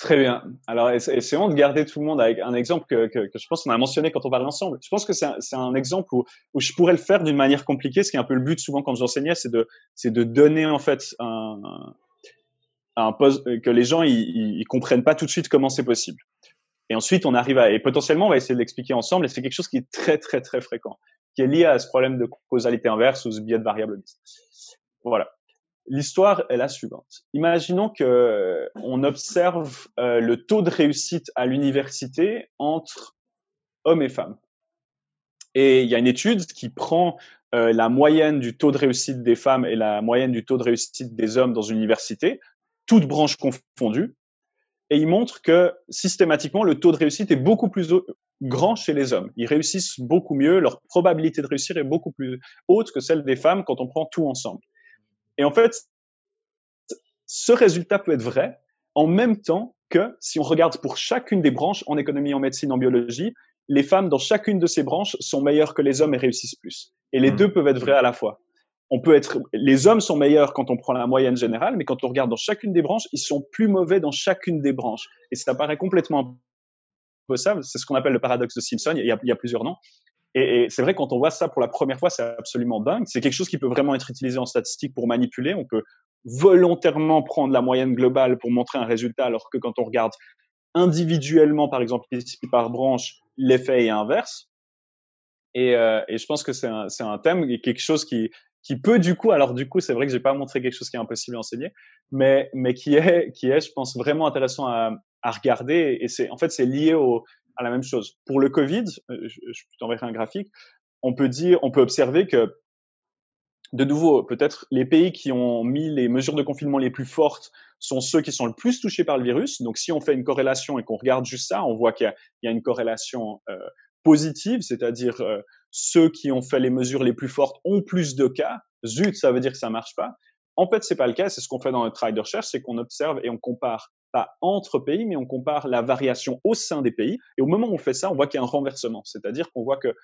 Très bien. Alors, essayons de garder tout le monde avec un exemple que, je pense qu'on a mentionné quand on parlait ensemble. Je pense que c'est un, exemple où, je pourrais le faire d'une manière compliquée. Ce qui est un peu le but souvent quand j'enseignais, c'est de, donner en fait un, poste que les gens ils, comprennent pas tout de suite comment c'est possible. Et ensuite, on arrive à et potentiellement on va essayer de l'expliquer ensemble. Et c'est quelque chose qui est très très très fréquent, qui est lié à ce problème de causalité inverse ou ce biais de variable mixte. Voilà. L'histoire est la suivante. Imaginons que on observe euh, le taux de réussite à l'université entre hommes et femmes. Et il y a une étude qui prend euh, la moyenne du taux de réussite des femmes et la moyenne du taux de réussite des hommes dans une université, toutes branches confondues, et il montre que systématiquement le taux de réussite est beaucoup plus grand chez les hommes. Ils réussissent beaucoup mieux, leur probabilité de réussir est beaucoup plus haute que celle des femmes quand on prend tout ensemble. Et en fait, ce résultat peut être vrai en même temps que si on regarde pour chacune des branches en économie, en médecine, en biologie, les femmes dans chacune de ces branches sont meilleures que les hommes et réussissent plus. Et les mmh. deux peuvent être vrais à la fois. On peut être, les hommes sont meilleurs quand on prend la moyenne générale, mais quand on regarde dans chacune des branches, ils sont plus mauvais dans chacune des branches. Et ça paraît complètement impossible. C'est ce qu'on appelle le paradoxe de Simpson. Il y a, il y a plusieurs noms. Et, et c'est vrai, quand on voit ça pour la première fois, c'est absolument dingue. C'est quelque chose qui peut vraiment être utilisé en statistique pour manipuler. On peut volontairement prendre la moyenne globale pour montrer un résultat, alors que quand on regarde individuellement, par exemple, par branche, l'effet est inverse. Et, euh, et je pense que c'est un, un, thème et quelque chose qui, qui peut du coup, alors du coup, c'est vrai que j'ai pas montré quelque chose qui est impossible à enseigner, mais, mais qui est, qui est, je pense, vraiment intéressant à, à regarder. Et c'est, en fait, c'est lié au, à la même chose. Pour le Covid, euh, je, t'enverrai un graphique, on peut dire, on peut observer que de nouveau, peut-être les pays qui ont mis les mesures de confinement les plus fortes sont ceux qui sont le plus touchés par le virus. Donc, si on fait une corrélation et qu'on regarde juste ça, on voit qu'il y, y, a une corrélation euh, positive, c'est-à-dire euh, ceux qui ont fait les mesures les plus fortes ont plus de cas. Zut, ça veut dire que ça marche pas. En fait, c'est pas le cas. C'est ce qu'on fait dans notre travail de recherche, c'est qu'on observe et on compare pas entre pays, mais on compare la variation au sein des pays. Et au moment où on fait ça, on voit qu'il y a un renversement. C'est-à-dire qu'on voit que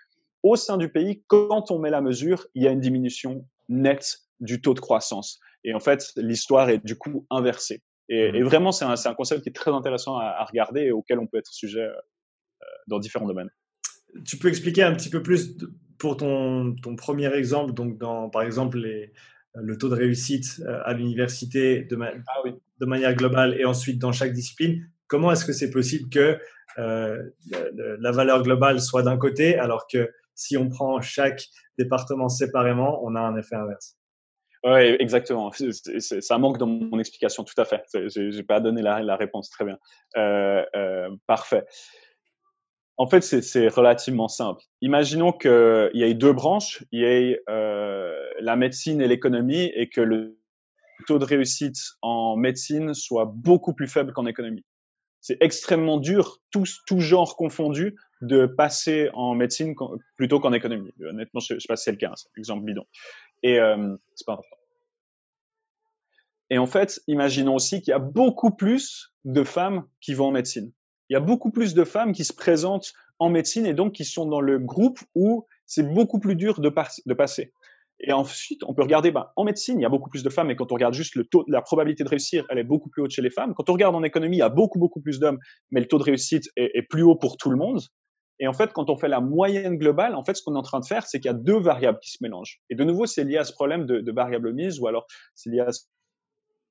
au sein du pays, quand on met la mesure, il y a une diminution nette du taux de croissance. Et en fait, l'histoire est du coup inversée. Et, mmh. et vraiment, c'est un, un, concept qui est très intéressant à, à, regarder et auquel on peut être sujet euh, dans différents domaines. Tu peux expliquer un petit peu plus pour ton, ton premier exemple, donc dans, par exemple, les, le taux de réussite euh, à l'université de, ma ah oui. de, manière globale et ensuite dans chaque discipline. Comment est-ce que c'est possible que euh, la valeur globale soit d'un côté alors que si on prend chaque département séparément, on a un effet inverse? Oui, exactement. ça manque dans mon explication, tout à fait. J'ai pas donné la, la, réponse, très bien. Euh, euh, parfait. En fait, c'est relativement simple. Imaginons qu'il y ait deux branches, il y ait euh, la médecine et l'économie, et que le taux de réussite en médecine soit beaucoup plus faible qu'en économie. C'est extrêmement dur, tous, tout genre confondu, de passer en médecine plutôt qu'en économie. Honnêtement, je, je sais pas si c'est le cas, un exemple bidon. Et euh, c'est pas. Et en fait, imaginons aussi qu'il y a beaucoup plus de femmes qui vont en médecine il y a beaucoup plus de femmes qui se présentent en médecine et donc qui sont dans le groupe où c'est beaucoup plus dur de, passer. Et ensuite, on peut regarder, ben, en médecine, il y a beaucoup plus de femmes, et quand on regarde juste le taux, la probabilité de réussir, elle est beaucoup plus haute chez les femmes. Quand on regarde en économie, il y a beaucoup, beaucoup plus d'hommes, mais le taux de réussite est, est, plus haut pour tout le monde. Et en fait, quand on fait la moyenne globale, en fait, ce qu'on est en train de faire, c'est qu'il y a deux variables qui se mélangent. Et de nouveau, c'est lié à ce problème de, de variable mise, ou alors c'est lié à ce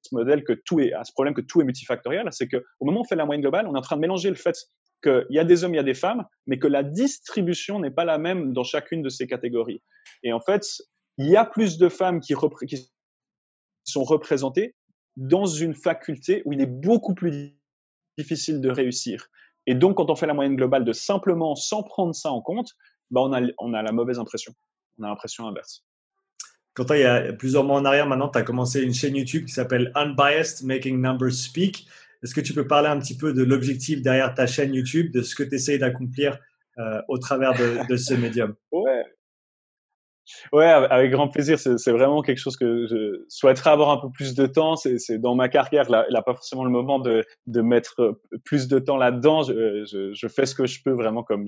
ce modèle que tout est, à ce problème que tout est multifactoriel, c'est que au moment où on fait la moyenne globale, on est en train de mélanger le fait qu'il y a des hommes, il y a des femmes, mais que la distribution n'est pas la même dans chacune de ces catégories. Et en fait, il y a plus de femmes qui, sont représentées dans une faculté où il est beaucoup plus difficile de réussir. Et donc, quand on fait la moyenne globale de simplement sans prendre ça en compte, bah on, a, on a la mauvaise impression. On a l'impression inverse. Quand il y a plusieurs mois en arrière, maintenant, tu as commencé une chaîne YouTube qui s'appelle Unbiased Making Numbers Speak. Est-ce que tu peux parler un petit peu de l'objectif derrière ta chaîne YouTube, de ce que tu essayes d'accomplir euh, au travers de, de ce médium? Ouais, Ouais, avec grand plaisir. C'est vraiment quelque chose que je souhaiterais avoir un peu plus de temps. C'est dans ma carrière, là, n'a pas forcément le moment de, mettre plus de temps là-dedans. Je, je, fais ce que je peux vraiment comme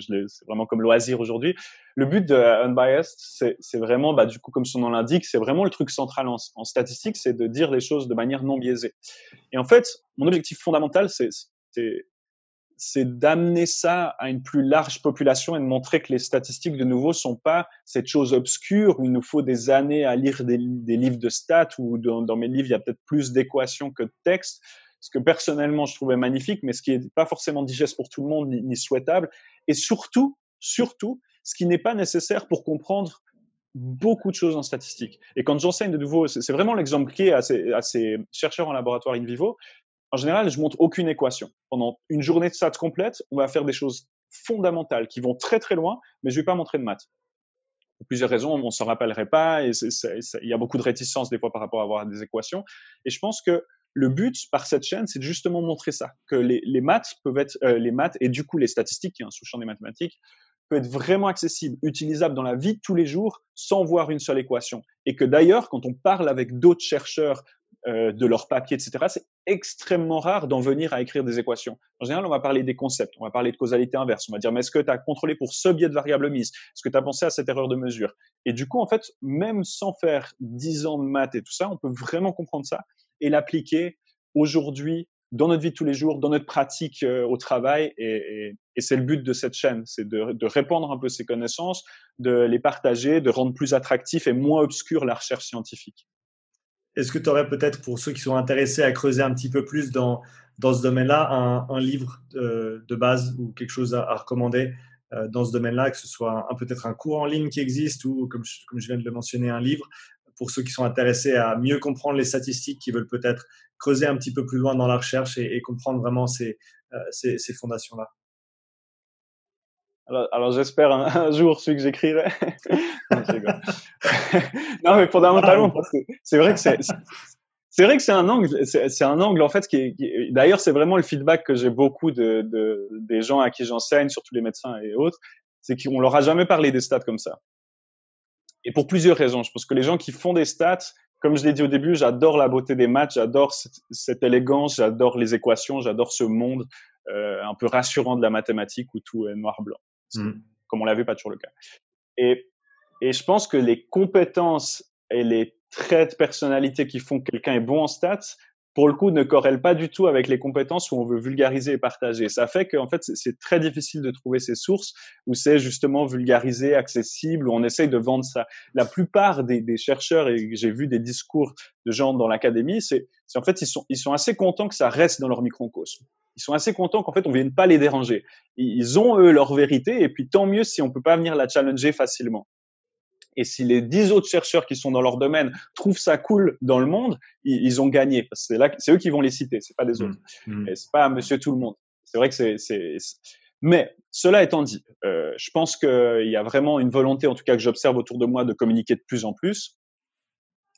vraiment comme loisir aujourd'hui. Le but de Unbiased, c'est vraiment, bah, du coup, comme son nom l'indique, c'est vraiment le truc central en, en statistique, c'est de dire les choses de manière non biaisée. Et en fait, mon objectif fondamental, c'est c'est d'amener ça à une plus large population et de montrer que les statistiques, de nouveau, sont pas cette chose obscure où il nous faut des années à lire des, livres de stats ou dans, mes livres, il y a peut-être plus d'équations que de textes. Ce que personnellement, je trouvais magnifique, mais ce qui n'est pas forcément digeste pour tout le monde ni, souhaitable. Et surtout, surtout, ce qui n'est pas nécessaire pour comprendre beaucoup de choses en statistique. Et quand j'enseigne de nouveau, c'est vraiment l'exemple clé à ces chercheurs en laboratoire in vivo, en général, je montre aucune équation. Pendant une journée de stats complète, on va faire des choses fondamentales qui vont très très loin, mais je vais pas montrer de maths. Pour plusieurs raisons, on s'en rappellerait pas et il y a beaucoup de réticence des fois par rapport à avoir des équations. Et je pense que le but par cette chaîne, c'est justement montrer ça, que les, les maths peuvent être, euh, les maths et du coup les statistiques, qui est un sous-champ des mathématiques, peut être vraiment accessible, utilisable dans la vie de tous les jours sans voir une seule équation. Et que d'ailleurs, quand on parle avec d'autres chercheurs euh, de leur papier, etc., c'est extrêmement rare d'en venir à écrire des équations. En général, on va parler des concepts, on va parler de causalité inverse, on va dire, mais est-ce que tu as contrôlé pour ce biais de variable mise? Est-ce que tu as pensé à cette erreur de mesure? Et du coup, en fait, même sans faire 10 ans de maths et tout ça, on peut vraiment comprendre ça et l'appliquer aujourd'hui dans notre vie de tous les jours, dans notre pratique euh, au travail. Et, c'est le but de cette chaîne, c'est de, de, répandre un peu ces connaissances, de les partager, de rendre plus attractif et moins obscur la recherche scientifique. Est-ce que tu aurais peut-être, pour ceux qui sont intéressés à creuser un petit peu plus dans, dans ce domaine-là, un, livre euh, de base ou quelque chose à, recommander euh, dans ce domaine-là, que ce soit un, peut-être un cours en ligne qui existe ou, comme je, comme je viens de le mentionner, un livre pour ceux qui sont intéressés à mieux comprendre les statistiques, qui veulent peut-être creuser un petit peu plus loin dans la recherche et, comprendre vraiment ces, euh, ces, ces fondations-là? Alors, alors j'espère un, jour celui que j'écrirai. non, mais fondamentalement, parce que c'est vrai que c'est c'est vrai que c'est un angle, c'est un angle en fait qui. D'ailleurs, c'est vraiment le feedback que j'ai beaucoup de, de, des gens à qui j'enseigne, surtout les médecins et autres, c'est qu'on leur a jamais parlé des stats comme ça. Et pour plusieurs raisons. Je pense que les gens qui font des stats, comme je l'ai dit au début, j'adore la beauté des maths, j'adore cette, cette, élégance, j'adore les équations, j'adore ce monde euh, un peu rassurant de la mathématique où tout est noir-blanc. Mmh. Comme on l'a vu, pas toujours le cas. Et, et je pense que les compétences et les traits de personnalité qui font que quelqu'un est bon en stats, pour le coup, ne corrèlent pas du tout avec les compétences où on veut vulgariser et partager. Ça fait qu'en fait, c'est très difficile de trouver ces sources où c'est justement vulgarisé, accessible, où on essaye de vendre ça. La plupart des, des chercheurs, et j'ai vu des discours de gens dans l'académie, c'est en fait, ils sont, ils sont assez contents que ça reste dans leur microcosme ils sont assez contents qu'en fait on vienne pas les déranger. Ils ont eux leur vérité et puis tant mieux si on peut pas venir la challenger facilement. Et si les dix autres chercheurs qui sont dans leur domaine trouvent ça cool dans le monde, ils, ont gagné parce que c'est là, c'est eux qui vont les citer, c'est pas des mmh. autres. Mmh. Et c'est pas Monsieur tout le monde. C'est vrai que c'est, c'est, mais cela étant dit, euh, je pense qu'il y a vraiment une volonté, en tout cas que j'observe autour de moi, de communiquer de plus en plus.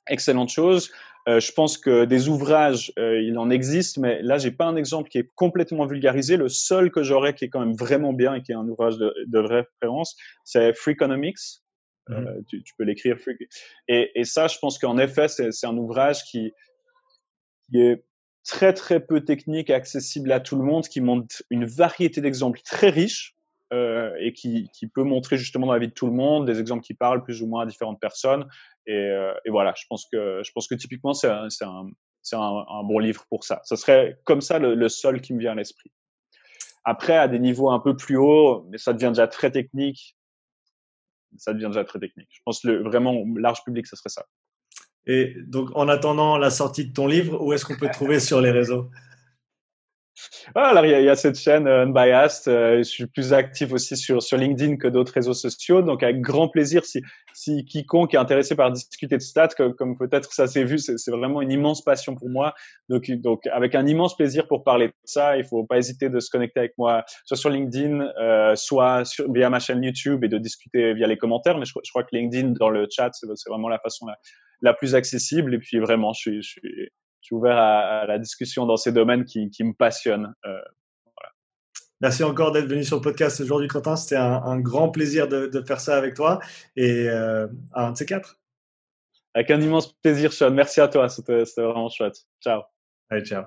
Excellente chose. Euh, je pense que des ouvrages, euh, il en existe, mais là, j'ai pas un exemple qui est complètement vulgarisé. Le seul que j'aurais qui est quand même vraiment bien et qui est un ouvrage de, de référence, c'est Freakonomics. Euh, mhm. tu, tu, peux l'écrire. Et, et, ça, je pense qu'en effet, c'est un ouvrage qui, qui est très très peu technique accessible à tout le monde, qui montre une variété d'exemples très riches euh, et qui, qui, peut montrer justement dans la vie de tout le monde des exemples qui parlent plus ou moins à différentes personnes. Et, euh, et voilà, je pense que je pense que typiquement c'est un, un, un, un, bon livre pour ça. Ce serait comme ça le, le seul qui me vient à l'esprit. Après, à des niveaux un peu plus hauts, mais ça devient déjà très technique. Ça devient déjà très technique. Je pense vraiment large public, ce serait ça. Et donc, en attendant la sortie de ton livre, où est-ce qu'on peut te trouver sur les réseaux? Ah, alors il y, y, a, cette chaîne euh, Unbiased. Euh, je suis plus actif aussi sur sur LinkedIn que d'autres réseaux sociaux. Donc avec grand plaisir, si si quiconque est intéressé par discuter de stats, comme, comme peut-être ça s'est vu, c'est vraiment une immense passion pour moi. Donc donc avec un immense plaisir pour parler de ça. Il faut pas hésiter de se connecter avec moi, soit sur LinkedIn, euh, soit sur, via ma chaîne YouTube et de discuter via les commentaires. Mais je, je crois que LinkedIn dans le chat, c'est vraiment la façon la, la plus accessible. Et puis vraiment, je suis, je suis je suis ouvert à, la discussion dans ces domaines qui, qui me passionnent. Euh, voilà. Merci encore d'être venu sur le podcast aujourd'hui, Quentin. C'était un, un, grand plaisir de, de, faire ça avec toi et euh, un de ces quatre. Avec un immense plaisir, Sean. Merci à toi. C'était vraiment chouette. Ciao. Allez, ciao.